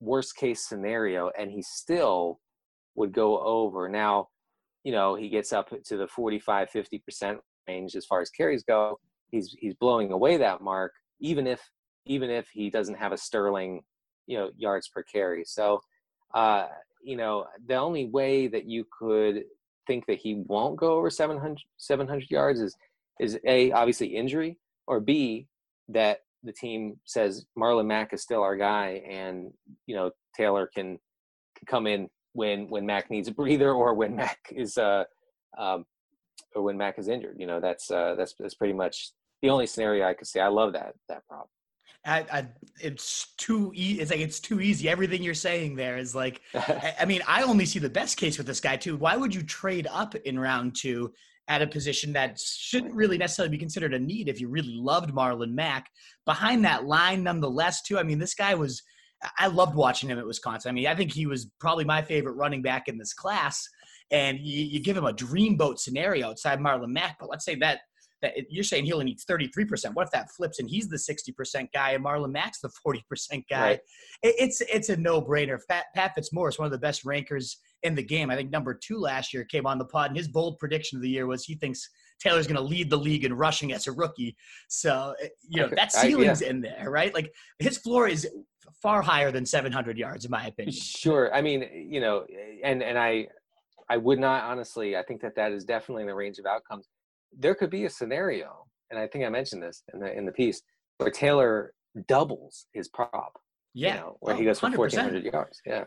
worst case scenario, and he still would go over. Now, you know, he gets up to the 45, 50 percent range as far as carries go. He's he's blowing away that mark, even if even if he doesn't have a sterling, you know, yards per carry. So, uh, you know, the only way that you could think that he won't go over 700, 700 yards is, is A, obviously injury, or B, that the team says Marlon Mack is still our guy, and you know Taylor can, can come in when when Mack needs a breather or when Mack is uh um, or when Mack is injured. You know that's uh, that's that's pretty much the only scenario I could see. I love that that prop. I, I, it's too e- it's like it's too easy. Everything you're saying there is like, I, I mean, I only see the best case with this guy too. Why would you trade up in round two at a position that shouldn't really necessarily be considered a need if you really loved Marlon Mack behind that line, nonetheless. Too, I mean, this guy was. I loved watching him at Wisconsin. I mean, I think he was probably my favorite running back in this class. And you, you give him a dreamboat scenario outside Marlon Mack, but let's say that that you're saying he only needs 33%. What if that flips and he's the 60% guy and Marlon Mack's the 40% guy? Right. It, it's it's a no-brainer. Pat, Pat Fitzmaurice, one of the best rankers in the game. I think number two last year came on the pod, and his bold prediction of the year was he thinks Taylor's going to lead the league in rushing as a rookie. So eh, you know that ceiling's I, yeah. in there, right? Like his floor is far higher than 700 yards, in my opinion. Sure. I mean, you know, and and I I would not honestly. I think that that is definitely in the range of outcomes there could be a scenario, and I think I mentioned this in the in the piece, where Taylor doubles his prop. Yeah, you know, where oh, he goes for fourteen hundred yards. Yeah,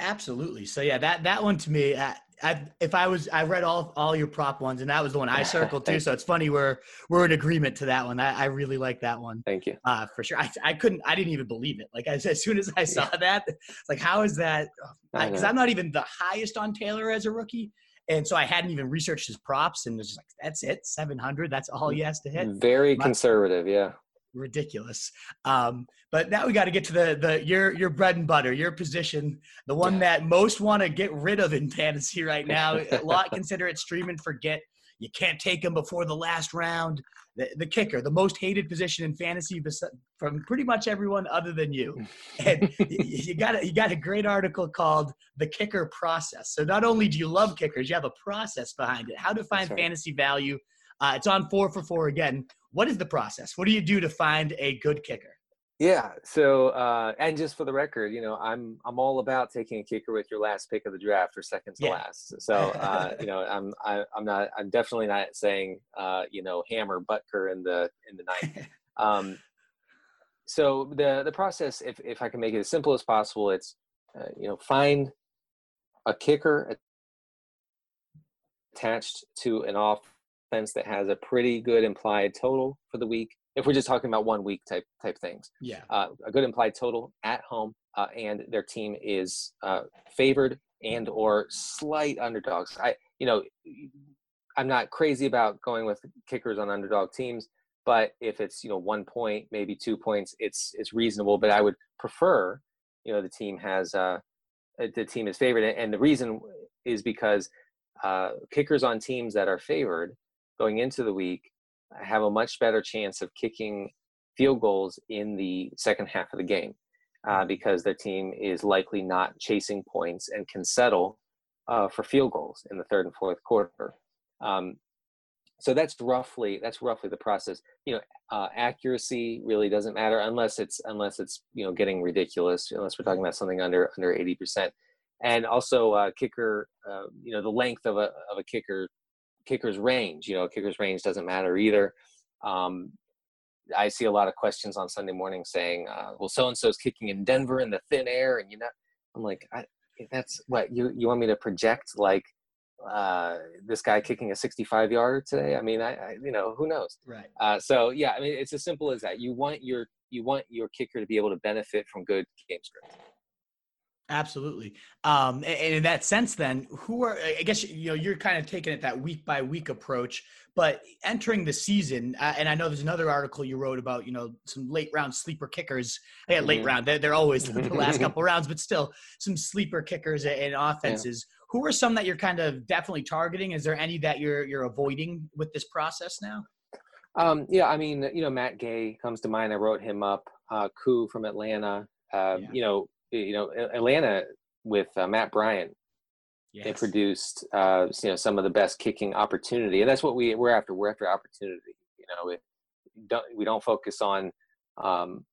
absolutely. So yeah, that that one to me, I, I, if I was, I read all all your prop ones, and that was the one I circled too. so it's funny we're we're in agreement to that one. I, I really like that one. Thank you. Uh, for sure. I, I couldn't, I didn't even believe it. Like I, as soon as I saw yeah. that, like how is that? Because I'm not even the highest on Taylor as a rookie. And so I hadn't even researched his props and was just like, that's it, 700. That's all he has to hit. Very My, conservative, yeah. Ridiculous. Um, but now we got to get to the the your your bread and butter, your position, the one yeah. that most want to get rid of in fantasy right now. A lot consider it stream and forget. You can't take him before the last round the, the kicker, the most hated position in fantasy from pretty much everyone other than you. And you got a, you got a great article called "The Kicker Process." So not only do you love kickers, you have a process behind it. How to find right. fantasy value. Uh, it's on four for four again. What is the process? What do you do to find a good kicker? Yeah. So, uh, and just for the record, you know, I'm I'm all about taking a kicker with your last pick of the draft or second to yeah. last. So, uh, you know, I'm I, am i am not I'm definitely not saying uh, you know Hammer Butker in the in the ninth. um, so the the process, if if I can make it as simple as possible, it's uh, you know find a kicker attached to an offense that has a pretty good implied total for the week if we're just talking about one week type type things. Yeah. Uh, a good implied total at home, uh, and their team is uh, favored and or slight underdogs. I, you know, I'm not crazy about going with kickers on underdog teams, but if it's you know one point, maybe two points, it's it's reasonable. But I would prefer, you know, the team has uh, the team is favored, and the reason is because uh, kickers on teams that are favored going into the week have a much better chance of kicking field goals in the second half of the game uh, mm-hmm. because their team is likely not chasing points and can settle uh, for field goals in the third and fourth quarter. Um, so that's roughly that's roughly the process. You know, uh, accuracy really doesn't matter unless it's unless it's you know getting ridiculous. Unless we're talking about something under under eighty percent, and also uh, kicker. Uh, you know, the length of a of a kicker kicker's range. You know, kicker's range doesn't matter either. Um, I see a lot of questions on Sunday morning saying, uh, "Well, so and so is kicking in Denver in the thin air," and you know, I'm like, I, "That's what you you want me to project like uh, this guy kicking a 65 yarder today?" I mean, I, I you know, who knows? Right. Uh, so yeah, I mean, it's as simple as that. You want your you want your kicker to be able to benefit from good game script. Absolutely. Um, and in that sense, then, who are, I guess, you know, you're kind of taking it that week by week approach, but entering the season, uh, and I know there's another article you wrote about, you know, some late round sleeper kickers. Yeah, late mm-hmm. round, they're, they're always the last couple rounds, but still some sleeper kickers and offenses. Yeah. Who are some that you're kind of definitely targeting? Is there any that you're, you're avoiding with this process now? Um, yeah, I mean, you know, Matt Gay comes to mind. I wrote him up. Uh, Koo from Atlanta. Uh, yeah. You know, you know Atlanta with uh, Matt Bryant yes. introduced uh, you know some of the best kicking opportunity, and that's what we we're after. We're after opportunity. You know, it, don't we don't focus on um,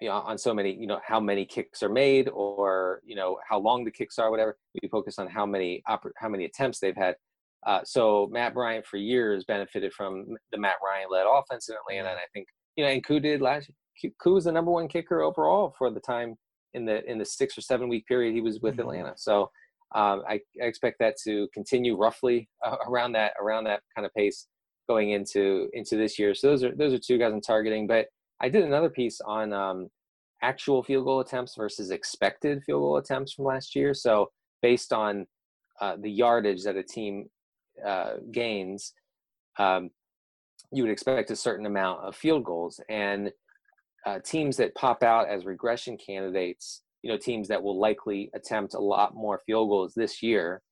you know on so many you know how many kicks are made or you know how long the kicks are, whatever. We focus on how many oper- how many attempts they've had. Uh, so Matt Bryant for years benefited from the Matt Ryan led offense in Atlanta, and I think you know, and Koo did last Koo was the number one kicker overall for the time in the in the six or seven week period he was with mm-hmm. Atlanta. So um, I, I, expect that to continue roughly uh, around that around that kind of pace going into into this year. So those are those are two guys I'm targeting. But I did another piece on um, actual field goal attempts versus expected field goal attempts from last year. So based on uh, the yardage that a team uh, gains, um, you would expect a certain amount of field goals. And uh, teams that pop out as regression candidates, you know, teams that will likely attempt a lot more field goals this year,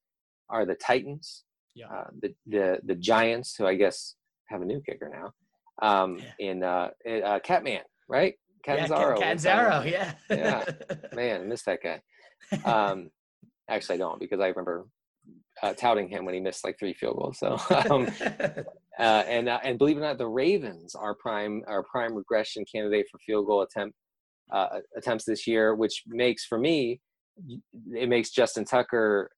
are the Titans, yeah. Uh, the the the Giants, who I guess have a new kicker now, um, yeah. in uh, uh, Catman, right? Catanzaro. Yeah, Catanzaro, yeah. yeah, man, I missed that guy. Um, actually, I don't because I remember uh, touting him when he missed like three field goals. So, um, uh, and uh, and believe it or not, the Ravens are prime are prime regression candidate for field goal attempt uh, attempts this year, which makes for me it makes Justin Tucker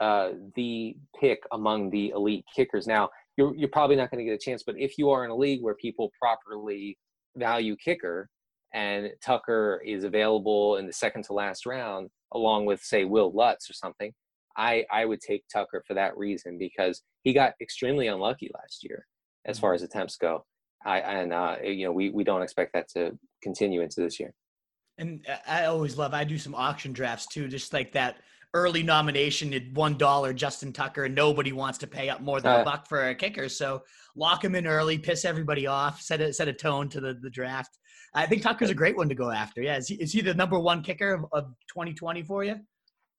uh, the pick among the elite kickers. Now, you're you're probably not going to get a chance, but if you are in a league where people properly value kicker, and Tucker is available in the second to last round, along with say Wil Lutz or something, I I would take Tucker for that reason because he got extremely unlucky last year as far mm-hmm. as attempts go. I and uh, you know we we don't expect that to continue into this year. And I always love I do some auction drafts too, just like that early nomination at one dollar Justin Tucker, and nobody wants to pay up more than uh, a buck for a kicker. So lock him in early, piss everybody off, set a set a tone to the, the draft. I think Tucker's a great one to go after. Yeah, is he, is he the number one kicker of, of 2020 for you?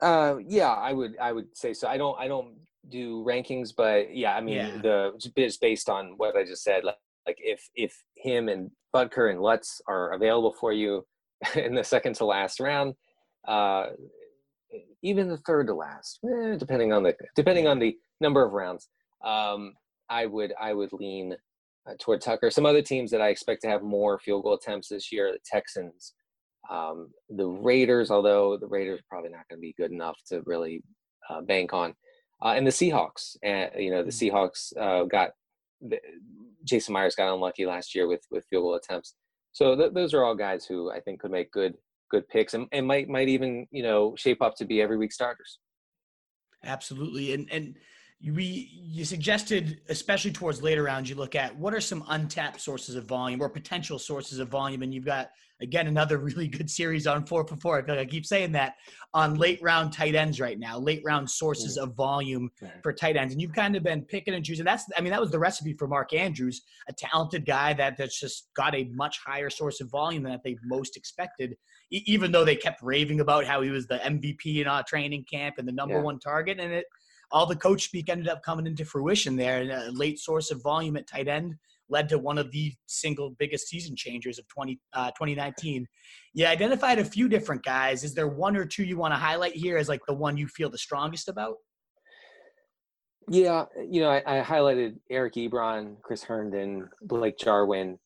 Uh, yeah, I would I would say so. I don't I don't do rankings, but yeah, I mean yeah. the it's based on what I just said. Like, like if if him and Butker and Lutz are available for you in the second to last round, uh, even the third to last, eh, depending on the depending on the number of rounds, um, I would I would lean uh, toward Tucker. Some other teams that I expect to have more field goal attempts this year: the Texans, um, the Raiders, although the Raiders are probably not going to be good enough to really uh, bank on, uh, and the Seahawks. And you know, the mm-hmm. Seahawks uh, got Jason Myers got unlucky last year with with field goal attempts. So th- those are all guys who I think could make good good picks and, and might might even you know shape up to be every week starters. Absolutely, and and we you suggested especially towards later rounds you look at what are some untapped sources of volume or potential sources of volume and you've got again another really good series on four for four. I feel like i keep saying that on late round tight ends right now late round sources mm. of volume for tight ends. And you've kind of been picking and choosing. That's i mean that was the recipe for mark andrews a talented guy that that's just got a much higher source of volume than they most expected even though they kept raving about how he was the mvp in our training camp and the number yeah. one target. And it all the coach speak ended up coming into fruition there. And a late source of volume at tight end led to one of the single biggest season changers of 20, uh, 2019. You identified a few different guys. Is there one or two you want to highlight here as like the one you feel the strongest about? Yeah, you know, I, I highlighted Eric Ebron, Chris Herndon, Blake Jarwin,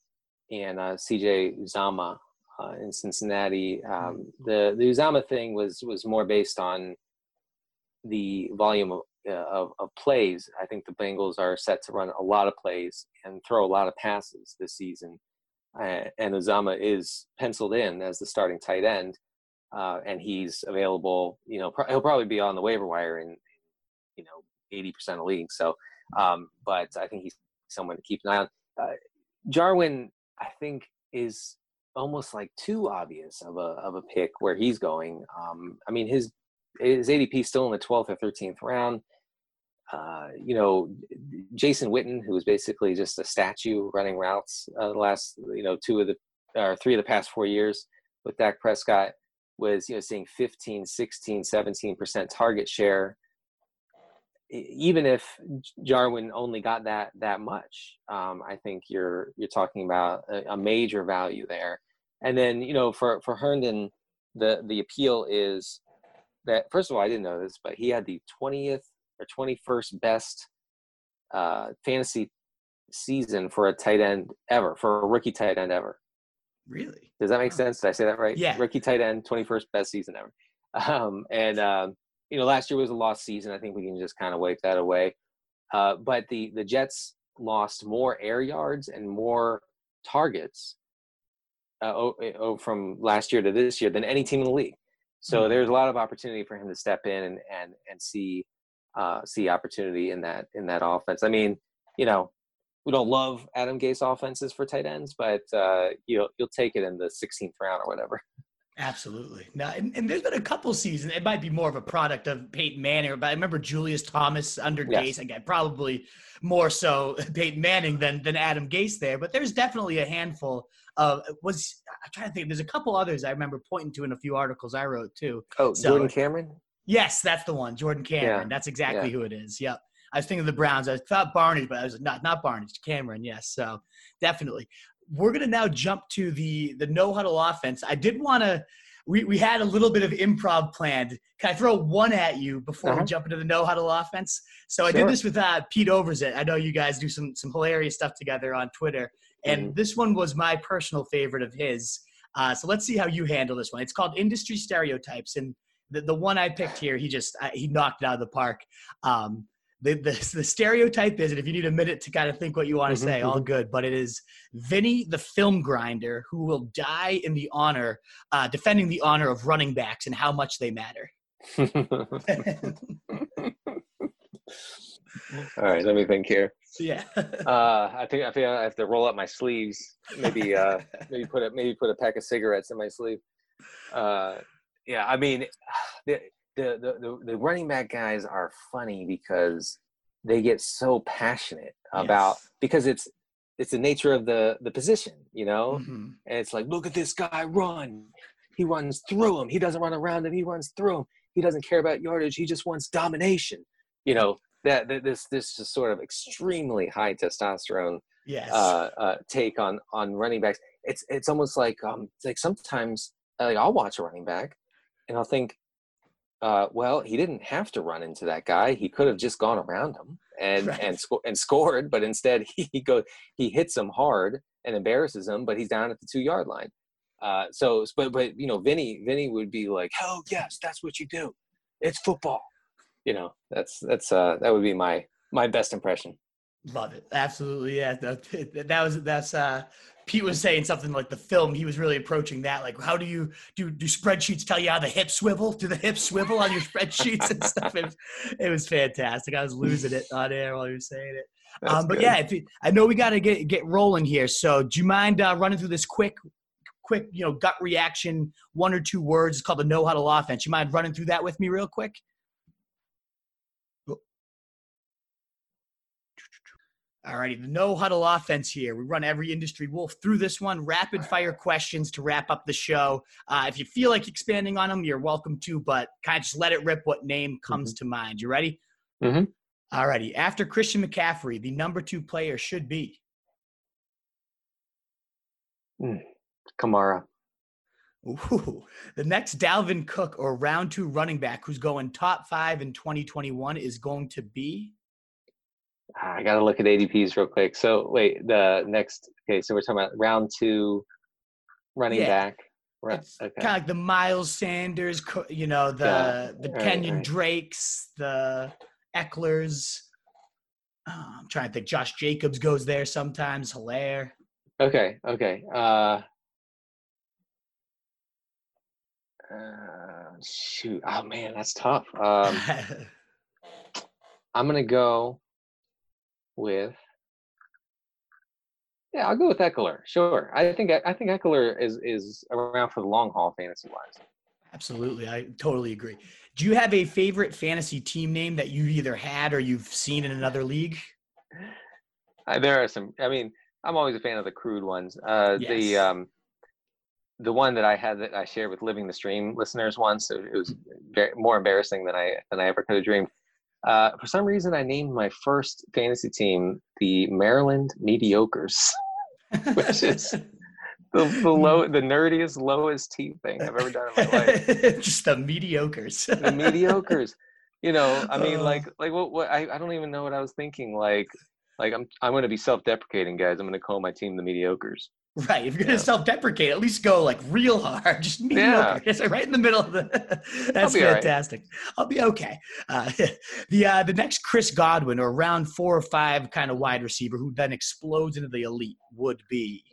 and uh, CJ Uzomah uh, in Cincinnati. Um, the the Uzomah thing was was more based on the volume of uh, of, of, plays. I think the Bengals are set to run a lot of plays and throw a lot of passes this season. Uh, and Uzomah is penciled in as the starting tight end, uh, and he's available. You know, he'll probably be on the waiver wire in, you know, eighty percent of leagues. So, um, but I think he's someone to keep an eye on. Uh, Jarwin, I think, is almost like too obvious of a of a pick where he's going. Um, I mean, his his ADP still in the 12th or 13th round. Uh, you know, Jason Witten, who was basically just a statue running routes uh, the last, you know, two of the, or three of the past four years with Dak Prescott was, you know, seeing 15, 16, 17% target share. Even if Jarwin only got that that much, um, I think you're you're talking about a, a major value there. And then you know for for Herndon, the the appeal is that first of all, I didn't know this, but he had the 20th or 21st best uh, fantasy season for a tight end ever, for a rookie tight end ever. Really? Does that make sense? Did I say that right? Yeah. Rookie tight end, 21st best season ever. Um, and, um, you know, last year was a lost season. I think we can just kind of wipe that away. Uh, but the, the Jets lost more air yards and more targets uh, oh, oh, from last year to this year than any team in the league. So Mhm. there's a lot of opportunity for him to step in and and and see uh, see opportunity in that in that offense. I mean, you know, we don't love Adam Gase offenses for tight ends, but uh, you'll you'll take it in the 16th round or whatever. Absolutely. Now, and, and there's been a couple seasons. It might be more of a product of Peyton Manning, but I remember Julius Thomas under Yes. Gase. Again, probably more so Peyton Manning than than Adam Gase there. But there's definitely a handful of was. I'm trying to think. There's a couple others I remember pointing to in a few articles I wrote too. Oh, So- Jordan Cameron. Yes, that's the one, Jordan Cameron. That's exactly Yeah. who it is. Yep. I was thinking of the Browns. I thought Barney, but I was not not Barney, Cameron. Yes, so definitely. We're gonna now jump to the the no huddle offense. I did want to. We, we had a little bit of improv planned. Can I throw one at you before we Uh-huh. jump into the no huddle offense? So I did this with uh, Pete Overzet. I know you guys do some some hilarious stuff together on Twitter, and Mm-hmm. this one was my personal favorite of his. Uh, so let's see how you handle this one. It's called industry stereotypes, and the, the one I picked here, he just uh, he knocked it out of the park. Um, the, the the stereotype is, and if you need a minute to kind of think what you want to Mhm, say, all good. But it is Vinny the film grinder who will die in the honor, uh, defending the honor of running backs and how much they matter. All right, let me think here. yeah. Uh, I think I think I have to roll up my sleeves. Maybe uh, maybe put a maybe put a pack of cigarettes in my sleeve. Uh, yeah, I mean, the, the the the running back guys are funny because they get so passionate about Yes. because it's it's the nature of the the position, you know. Mhm. And it's like, look at this guy run. He runs through him. He doesn't run around him. He runs through him. He doesn't care about yardage. He just wants domination. You know that, that this this is sort of extremely high testosterone Yes. uh, uh, take on on running backs. It's it's almost like um it's like sometimes like I'll watch a running back and I'll think, uh, well, he didn't have to run into that guy. He could have just gone around him and Right. and sco- and scored, but instead he he goes he hits him hard and embarrasses him, but he's down at the two yard line. Uh, so, but but you know, Vinny Vinny would be like, hell yes, that's what you do. It's football. You know, that's that's uh that would be my my best impression. Love it. Absolutely. Yeah. That, that was that's uh Pete was saying something like the film, he was really approaching that. Like, how do you do do spreadsheets tell you how the hips swivel? Do the hips swivel on your spreadsheets and stuff? It was, it was fantastic. I was losing it on air while you were saying it. Um, but good. yeah, you, I know we got to get get rolling here. So do you mind uh, running through this quick, quick, you know, gut reaction, one or two words? It's called the no huddle offense. You mind running through that with me real quick? Alrighty, the no huddle offense here. We run every industry wolf through this one. Rapid fire questions to wrap up the show. Uh, if you feel like expanding on them, you're welcome to, but kind of just let it rip what name comes to mind. You ready? Mhm. Alrighty. After Christian McCaffrey, the number two player should be. Kamara. Ooh, the next Dalvin Cook or round two running back who's going top five in 2021 is going to be. I got to look at ADPs real quick. So wait, the next. Okay, so we're talking about round two, running Yeah. back. Right. It's Okay. kind of like the Miles Sanders, you know, the Yeah, the right, Kenyon right. Drakes, the Ekelers. Uh, I'm trying to think. Josh Jacobs goes there sometimes. Helaire. Okay. Okay. Uh, uh, shoot. Oh man, that's tough. Um, I'm gonna go with. Yeah, I'll go with Ekeler. Sure. I think I think Ekeler is is around for the long haul, fantasy wise. Absolutely, I totally agree. Do you have a favorite fantasy team name that you've either had or you've seen in another league? Uh, there are some. I mean, I'm always a fan of the crude ones. Uh, The um, the one that I had that I shared with Living the Stream listeners once. It, it was very, more embarrassing than I than I ever could have dreamed. Uh, for some reason, I named my first fantasy team the Maryland Mediocres, which is the, the low, the nerdiest, lowest T thing I've ever done in my life. Just the mediocres. the mediocres. You know, I mean, Uh. like, like what? What? I, I don't even know what I was thinking. Like, like I'm I'm going to be self-deprecating, guys. I'm going to call my team the mediocres. Right. If you're gonna Yeah. self-deprecate, at least go like real hard. Just mediocre. It's right in the middle of the. That's be all right. fantastic. I'll be okay. Uh, the uh, the next Chris Godwin or round four or five kind of wide receiver who then explodes into the elite would be.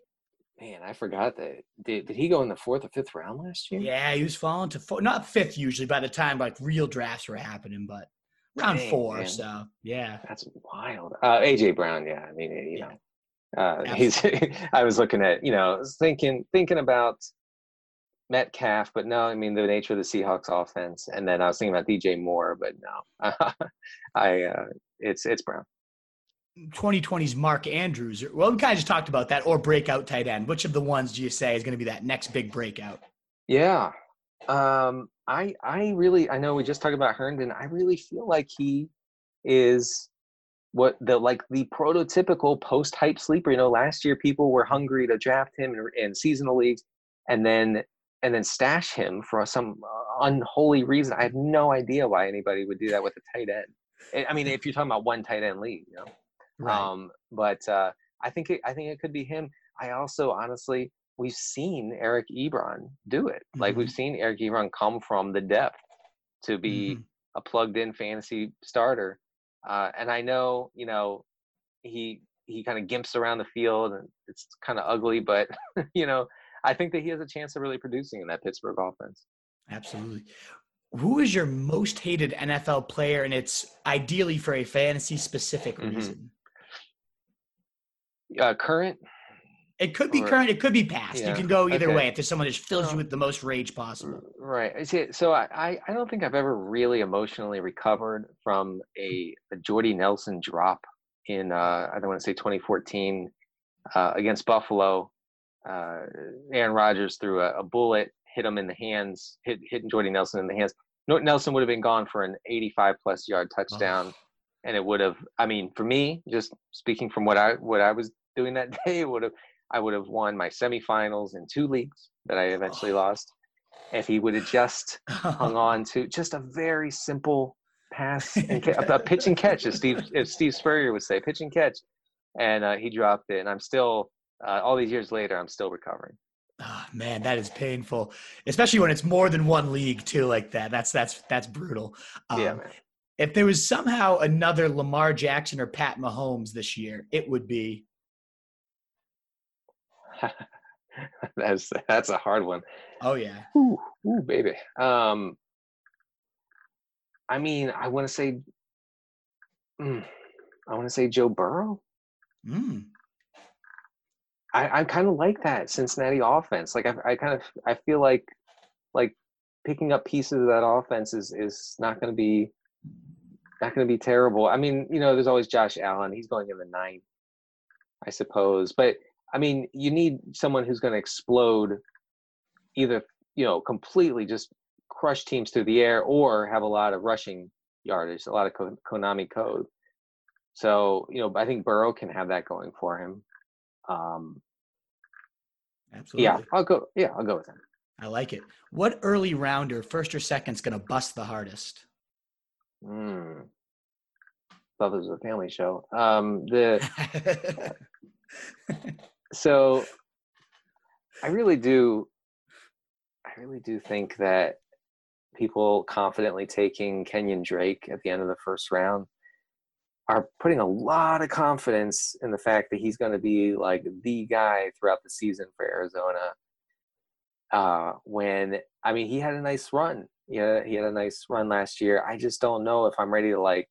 Man, I forgot that. Did, did he go in the fourth or fifth round last year? Yeah, he was falling to four, not fifth usually by the time like real drafts were happening, but round Dang, four. man. So yeah, That's wild. Uh, AJ Brown, yeah. I mean, you Yeah. know, uh, he's. I was looking at, you know, thinking thinking about Metcalf, but no, I mean the nature of the Seahawks offense, and then I was thinking about DJ Moore, but no, I. Uh, it's it's Brown. 2020's Mark Andrews. Well, we kind of just talked about that, or breakout tight end. Which of the ones do you say is going to be that next big breakout? Yeah. Um, I I really I know we just talked about Herndon. I really feel like he is what the like the prototypical post hype sleeper. You know, last year people were hungry to draft him in, in seasonal leagues, and then and then stash him for some uh, unholy reason. I have no idea why anybody would do that with a tight end. I- mean, if you're talking about one tight end league, you know. Um, but uh, I think it, I think it could be him. I also honestly we've seen Eric Ebron do it. Like we've seen Eric Ebron come from the depth to be Mhm. a plugged-in fantasy starter. Uh, and I know you know he he kind of gimps around the field and it's kind of ugly, but you know I think that he has a chance of really producing in that Pittsburgh offense. Absolutely. Who is your most hated NFL player, and it's ideally for a fantasy specific Mhm. reason? Uh, current It could be Or- current, it could be past. You can go either okay. way. If there's someone that just fills you with the most rage possible. Right. See, so I, I, don't think I've ever really emotionally recovered from a, a Jordy Nelson drop in uh, I don't want to say 2014 uh, against Buffalo. Uh, Aaron Rodgers threw a, a bullet, hit him in the hands, hit hitting Jordy Nelson in the hands. Nelson would have been gone for an 85 plus yard touchdown, and it would have. I mean, for me, just speaking from what I what I was doing that day, it would have. I would have won my semifinals in two leagues that I eventually lost. If he would have just hung on to just a very simple pass and ca- a pitch and catch, as Steve if Steve Spurrier would say, pitch and catch, and uh, he dropped it. And I'm still uh, all these years later, I'm still recovering. Ah, man, that is painful, especially when it's more than one league too. Like that, that's that's that's brutal. yeah, Um, man. if there was somehow another Lamar Jackson or Pat Mahomes this year, it would be. that's that's a hard one. Oh yeah, Ooh, ooh, baby. Um, I mean, I want to say, mm, I want to say Joe Burrow. mm. I, I kind of like that Cincinnati offense. Like I, I kind of I feel like like picking up pieces of that offense is is not going to be not going to be terrible. I mean, you know, there's always Josh Allen. He's going in the ninth, I suppose. But I mean, you need someone who's going to explode, either you know, completely just crush teams through the air, or have a lot of rushing yardage, a lot of Konami code. So you know, I think Burrow can have that going for him. Um, absolutely. yeah, I'll go. Yeah, I'll go with him. I like it. What early rounder, first or second, is going to bust the hardest? Mm. this was a family show. Um, the so I really do. I really do think that people confidently taking Kenyon Drake at the end of the first round are putting a lot of confidence in the fact that he's going to be like the guy throughout the season for Arizona. Uh, when I mean, he had a nice run. Yeah, he had a nice run last year. I just don't know if I'm ready to like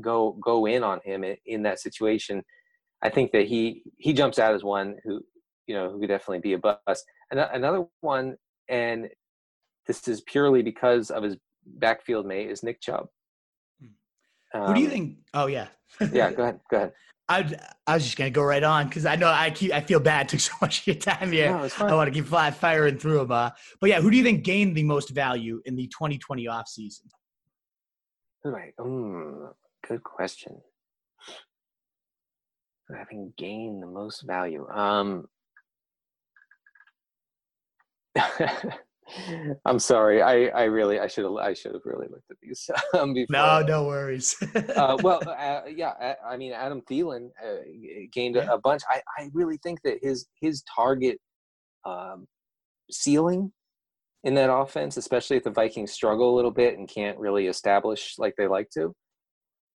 go go in on him in, in that situation. I think that he he jumps out as one who you know who could definitely be a bust. And another one, and this is purely because of his backfield mate is Nick Chubb. Who do you Um, think? Oh yeah. Yeah, go ahead. Go ahead. I I was just gonna go right on because I know I keep I feel bad took so much of your time here. No, I want to keep fly, firing through them. Uh, but yeah, who do you think gained the most value in the 2020 off season? Do Mm, good question. Having gained the most value. Um, I'm sorry. I, I really I should have I should have really looked at these um, before. No, no worries. uh, well, uh, yeah, uh, I mean, Adam Thielen uh, gained a, Yeah. a bunch. I, I really think that his his target um, ceiling in that offense, especially if the Vikings struggle a little bit and can't really establish like they like to.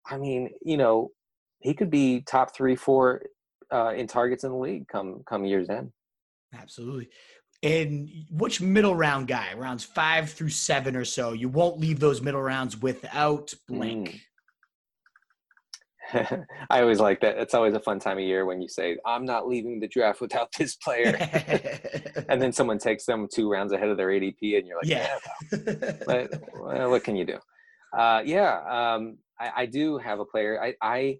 I mean, you know, he could be top three, four uh, in targets in the league come come year's end. Absolutely. And which middle round guy, rounds five through seven or so, you won't leave those middle rounds without blank. Mm. I always like that. It's always a fun time of year when you say, I'm not leaving the draft without this player. and then someone takes them two rounds ahead of their ADP, and you're like, yeah. yeah but, well, what can you do? Uh, yeah, um, I, I, do have a player. I, I,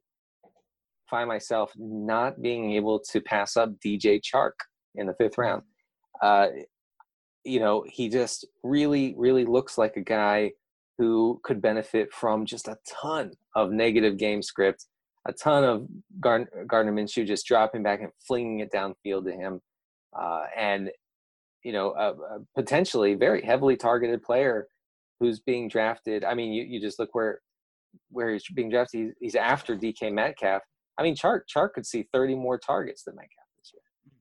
find myself not being able to pass up DJ Chark in the fifth round. Uh, you know, he just really, really looks like a guy who could benefit from just a ton of negative game script, a ton of Gardner, Gardner Minshew just dropping back and flinging it downfield to him, uh, and you know, a, a, potentially very heavily targeted player who's being drafted. I mean, you, you just look where where he's being drafted. He's, he's after DK Metcalf. I mean, Chark Chark could see 30 more targets than Metcalf this year.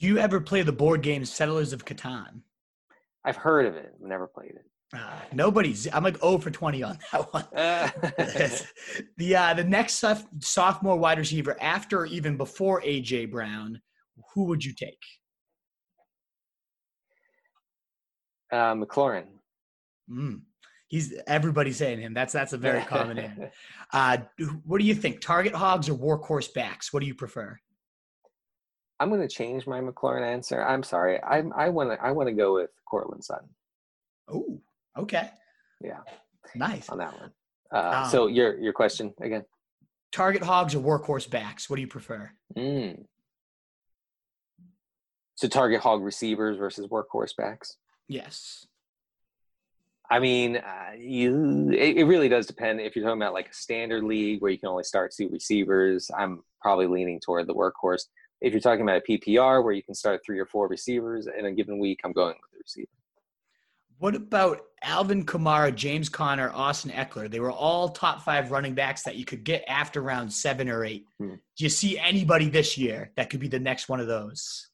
Do you ever play the board game Settlers of Catan? I've heard of it, never played it. Uh, nobody's. I'm like 0 for 20 on that one. the uh, the next sophomore wide receiver after or even before AJ Brown, who would you take? Uh, McLaurin. Mm. He's everybody's saying him. That's that's a very common name. Uh, what do you think? Target hogs or workhorse backs? What do you prefer? I'm going to change my McLaurin answer. I'm sorry. I'm, I want to I want to go with Courtland Sutton. Oh, Okay. Yeah. Nice on that one. Uh, um, so your your question again? Target hogs or workhorse backs? What do you prefer? Mm. So target hog receivers versus workhorse backs. Yes. I mean, uh, you it, it, really does depend. If you're talking about like a standard league where you can only start two receivers, I'm probably leaning toward the workhorse. If you're talking about a PPR where you can start three or four receivers in a given week, I'm going with the receiver. What about Alvin Kamara, James Conner, Austin Ekeler? They were all top five running backs that you could get after round seven or eight. Hmm. Do you see anybody this year that could be the next one of those?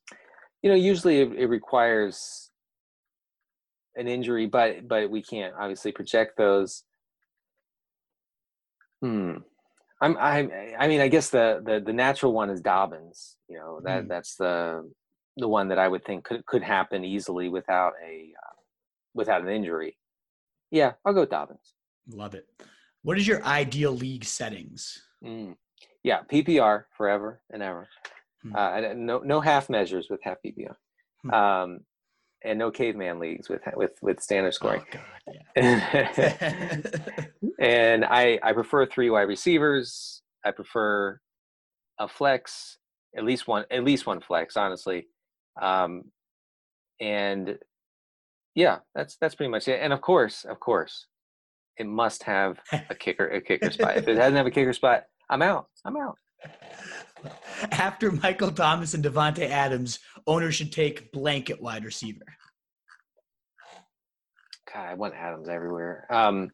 You know, usually it, it requires an injury, but but we can't obviously project those. Hmm. I'm I I mean I guess the the the natural one is Dobbins. You know that hmm. that's the the one that I would think could could happen easily without a uh, without an injury. Yeah, I'll go with Dobbins. Love it. What is your ideal league settings? Mm. Yeah, PPR forever and ever. Hmm. Uh, no, no half measures with half PPR, hmm. um, and no caveman leagues with with with standard scoring. Oh, God, yeah. and I I prefer three wide receivers. I prefer a flex, at least one at least one flex, honestly. Um, and yeah, that's that's pretty much it. And of course, of course, it must have a kicker a kicker spot. If it doesn't have a kicker spot, I'm out. I'm out. After Michael Thomas and Davante Adams, owners should take blanket wide receiver. God, I want Adams everywhere. Um,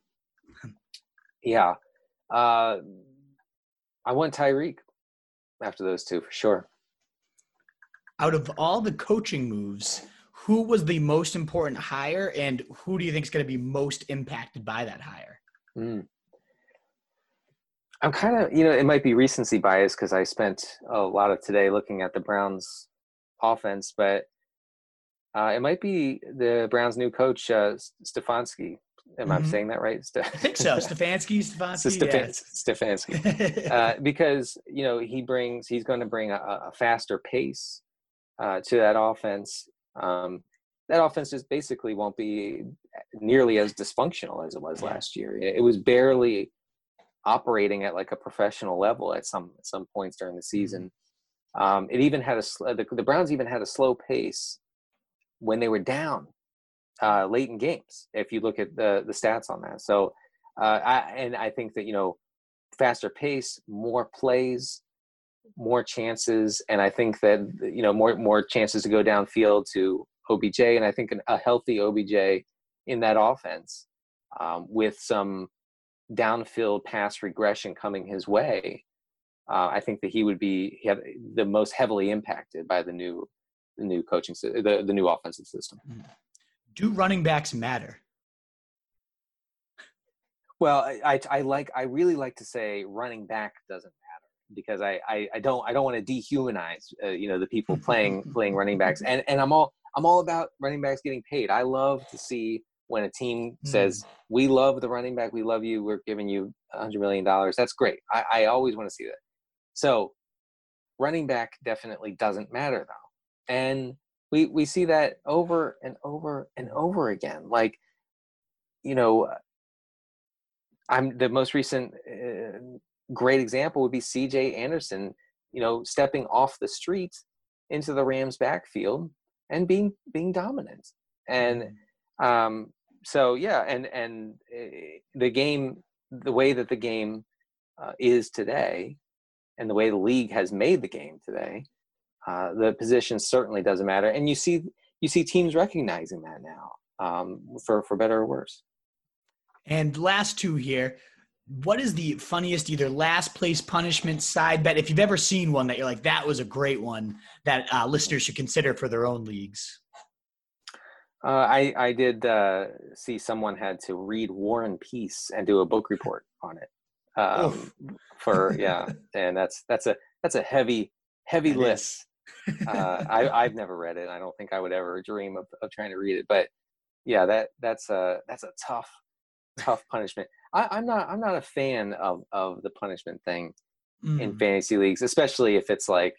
yeah, uh, I want Tyreek after those two for sure. Out of all the coaching moves, who was the most important hire and who do you think is going to be most impacted by that hire? Mm. I'm kind of, you know, it might be recency bias because I spent a lot of today looking at the Browns offense, but uh, it might be the Browns' new coach, uh, Stefanski. Am mm-hmm. I saying that right? I think so. Stefanski, Stefanski, Stefan- Stefanski. uh, because you know he brings, he's going to bring a, a faster pace uh, to that offense, um, that offense just basically won't be nearly as dysfunctional as it was last year. It was barely operating at like a professional level at some at some points during the season. Mm-hmm. Um, it even had a the, the Browns even had a slow pace when they were down uh, late in games. If you look at the the stats on that, so uh, I, and I think that you know faster pace, more plays, more chances, and I think that you know more more chances to go downfield to OBJ, and I think an, a healthy OBJ in that offense um, with some downfield pass regression coming his way. Uh, I think that he would be he the most heavily impacted by the new the new coaching the the new offensive system. Hmm. Do running backs matter? Well, I, I, I like I really like to say running back doesn't matter because I, I, I don't I don't want to dehumanize uh, you know the people playing playing running backs and and I'm all I'm all about running backs getting paid. I love to see when a team Mm. says we love the running back, we love you, we're giving you a hundred million dollars. That's great. I, I always want to see that. So running back definitely doesn't matter though, and we we see that over and over and over again. Like you know, I'm the most recent uh, great example would be C.J. Anderson. You know, stepping off the street into the Rams' backfield and being being dominant. And um, so yeah, and and uh, the game, the way that the game uh, is today, and the way the league has made the game today, uh, the position certainly doesn't matter. And you see you see teams recognizing that now, um, for for better or worse. And last two here. What is the funniest either last place punishment side bet? If you've ever seen one that you're like, that was a great one that uh, listeners should consider for their own leagues. Uh, I I did uh, see someone had to read War and Peace and do a book report on it. Um, for yeah, and that's that's a that's a heavy heavy That list. uh, I I've never read it. I don't think I would ever dream of, of trying to read it. But yeah, that that's a that's a tough tough punishment. I, I'm not I'm not a fan of of the punishment thing in Mm. fantasy leagues, especially if it's like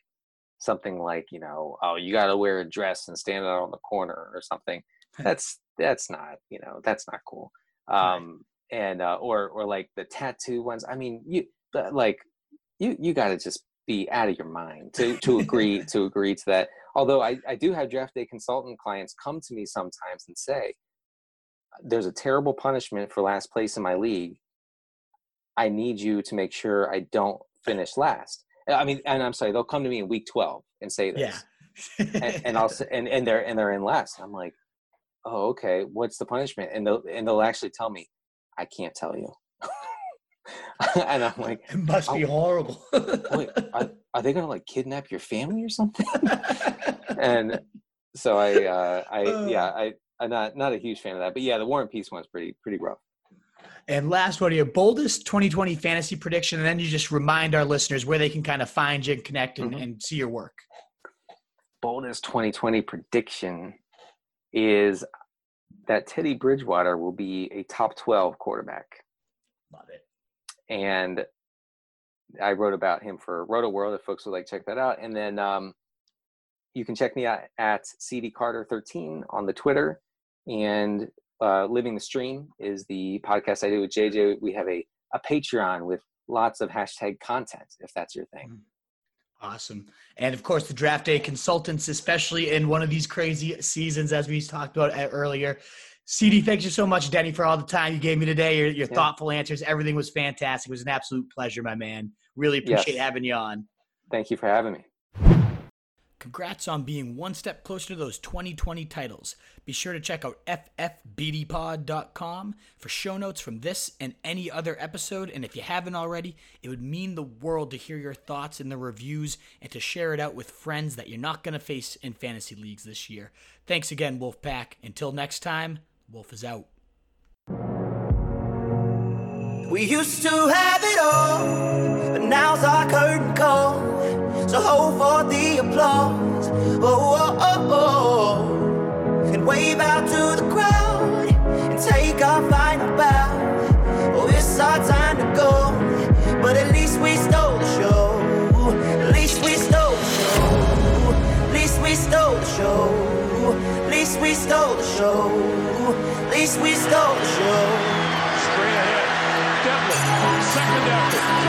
something like you know, oh, you got to wear a dress and stand out on the corner or something. That's that's not you know that's not cool. Right. Um, and uh, or or like the tattoo ones. I mean, you but, like you you got to just be out of your mind to to agree to agree to that. Although I I do have draft day consultant clients come to me sometimes and say, there's a terrible punishment for last place in my league. I need you to make sure I don't finish last. I mean, and I'm sorry, they'll come to me in week 12 and say this, Yeah. and, and I'll say, and and they're and they're in last. I'm like, oh, okay, what's the punishment? And they'll and they'll actually tell me, I can't tell you. and I'm like, it must be Oh. horrible. wait, are, are they gonna like kidnap your family or something? and so I, uh, I yeah, I. I'm not not a huge fan of that, but yeah, the War and Peace one's pretty pretty rough. And last one, of your boldest 2020 fantasy prediction, and then you just remind our listeners where they can kind of find you and connect and, Mhm. and see your work. boldest 2020 prediction is that Teddy Bridgewater will be a top 12 quarterback. Love it. And I wrote about him for Roto World if folks would like to check that out. And then um, you can check me out at CD Carter 13 on the Twitter. And uh, Living the Stream is the podcast I do with JJ. We have a, a Patreon with lots of hashtag content if that's your thing. Awesome. And of course, the draft day consultants, especially in one of these crazy seasons, as we talked about uh, earlier. CD, thank you so much, Denny, for all the time you gave me today. Your, your Yeah. thoughtful answers. Everything was fantastic. It was an absolute pleasure, my man. Really appreciate Yes. having you on. Thank you for having me. Congrats on being one step closer to those 2020 titles. Be sure to check out ffbdpod.com for show notes from this and any other episode. And if you haven't already, it would mean the world to hear your thoughts in the reviews and to share it out with friends that you're not going to face in fantasy leagues this year. Thanks again, Wolfpack. Until next time, Wolf is out. We used to have it all, but now's our curtain call. So hold for the applause. Oh, oh, oh, oh. And wave out to the crowd and take our final bow. Oh, it's our time to go, but at least we stole the show. At least we stole the show. At least we stole the show. At least we stole the show. At least we stole the show. Straight ahead. Devlin, second effort,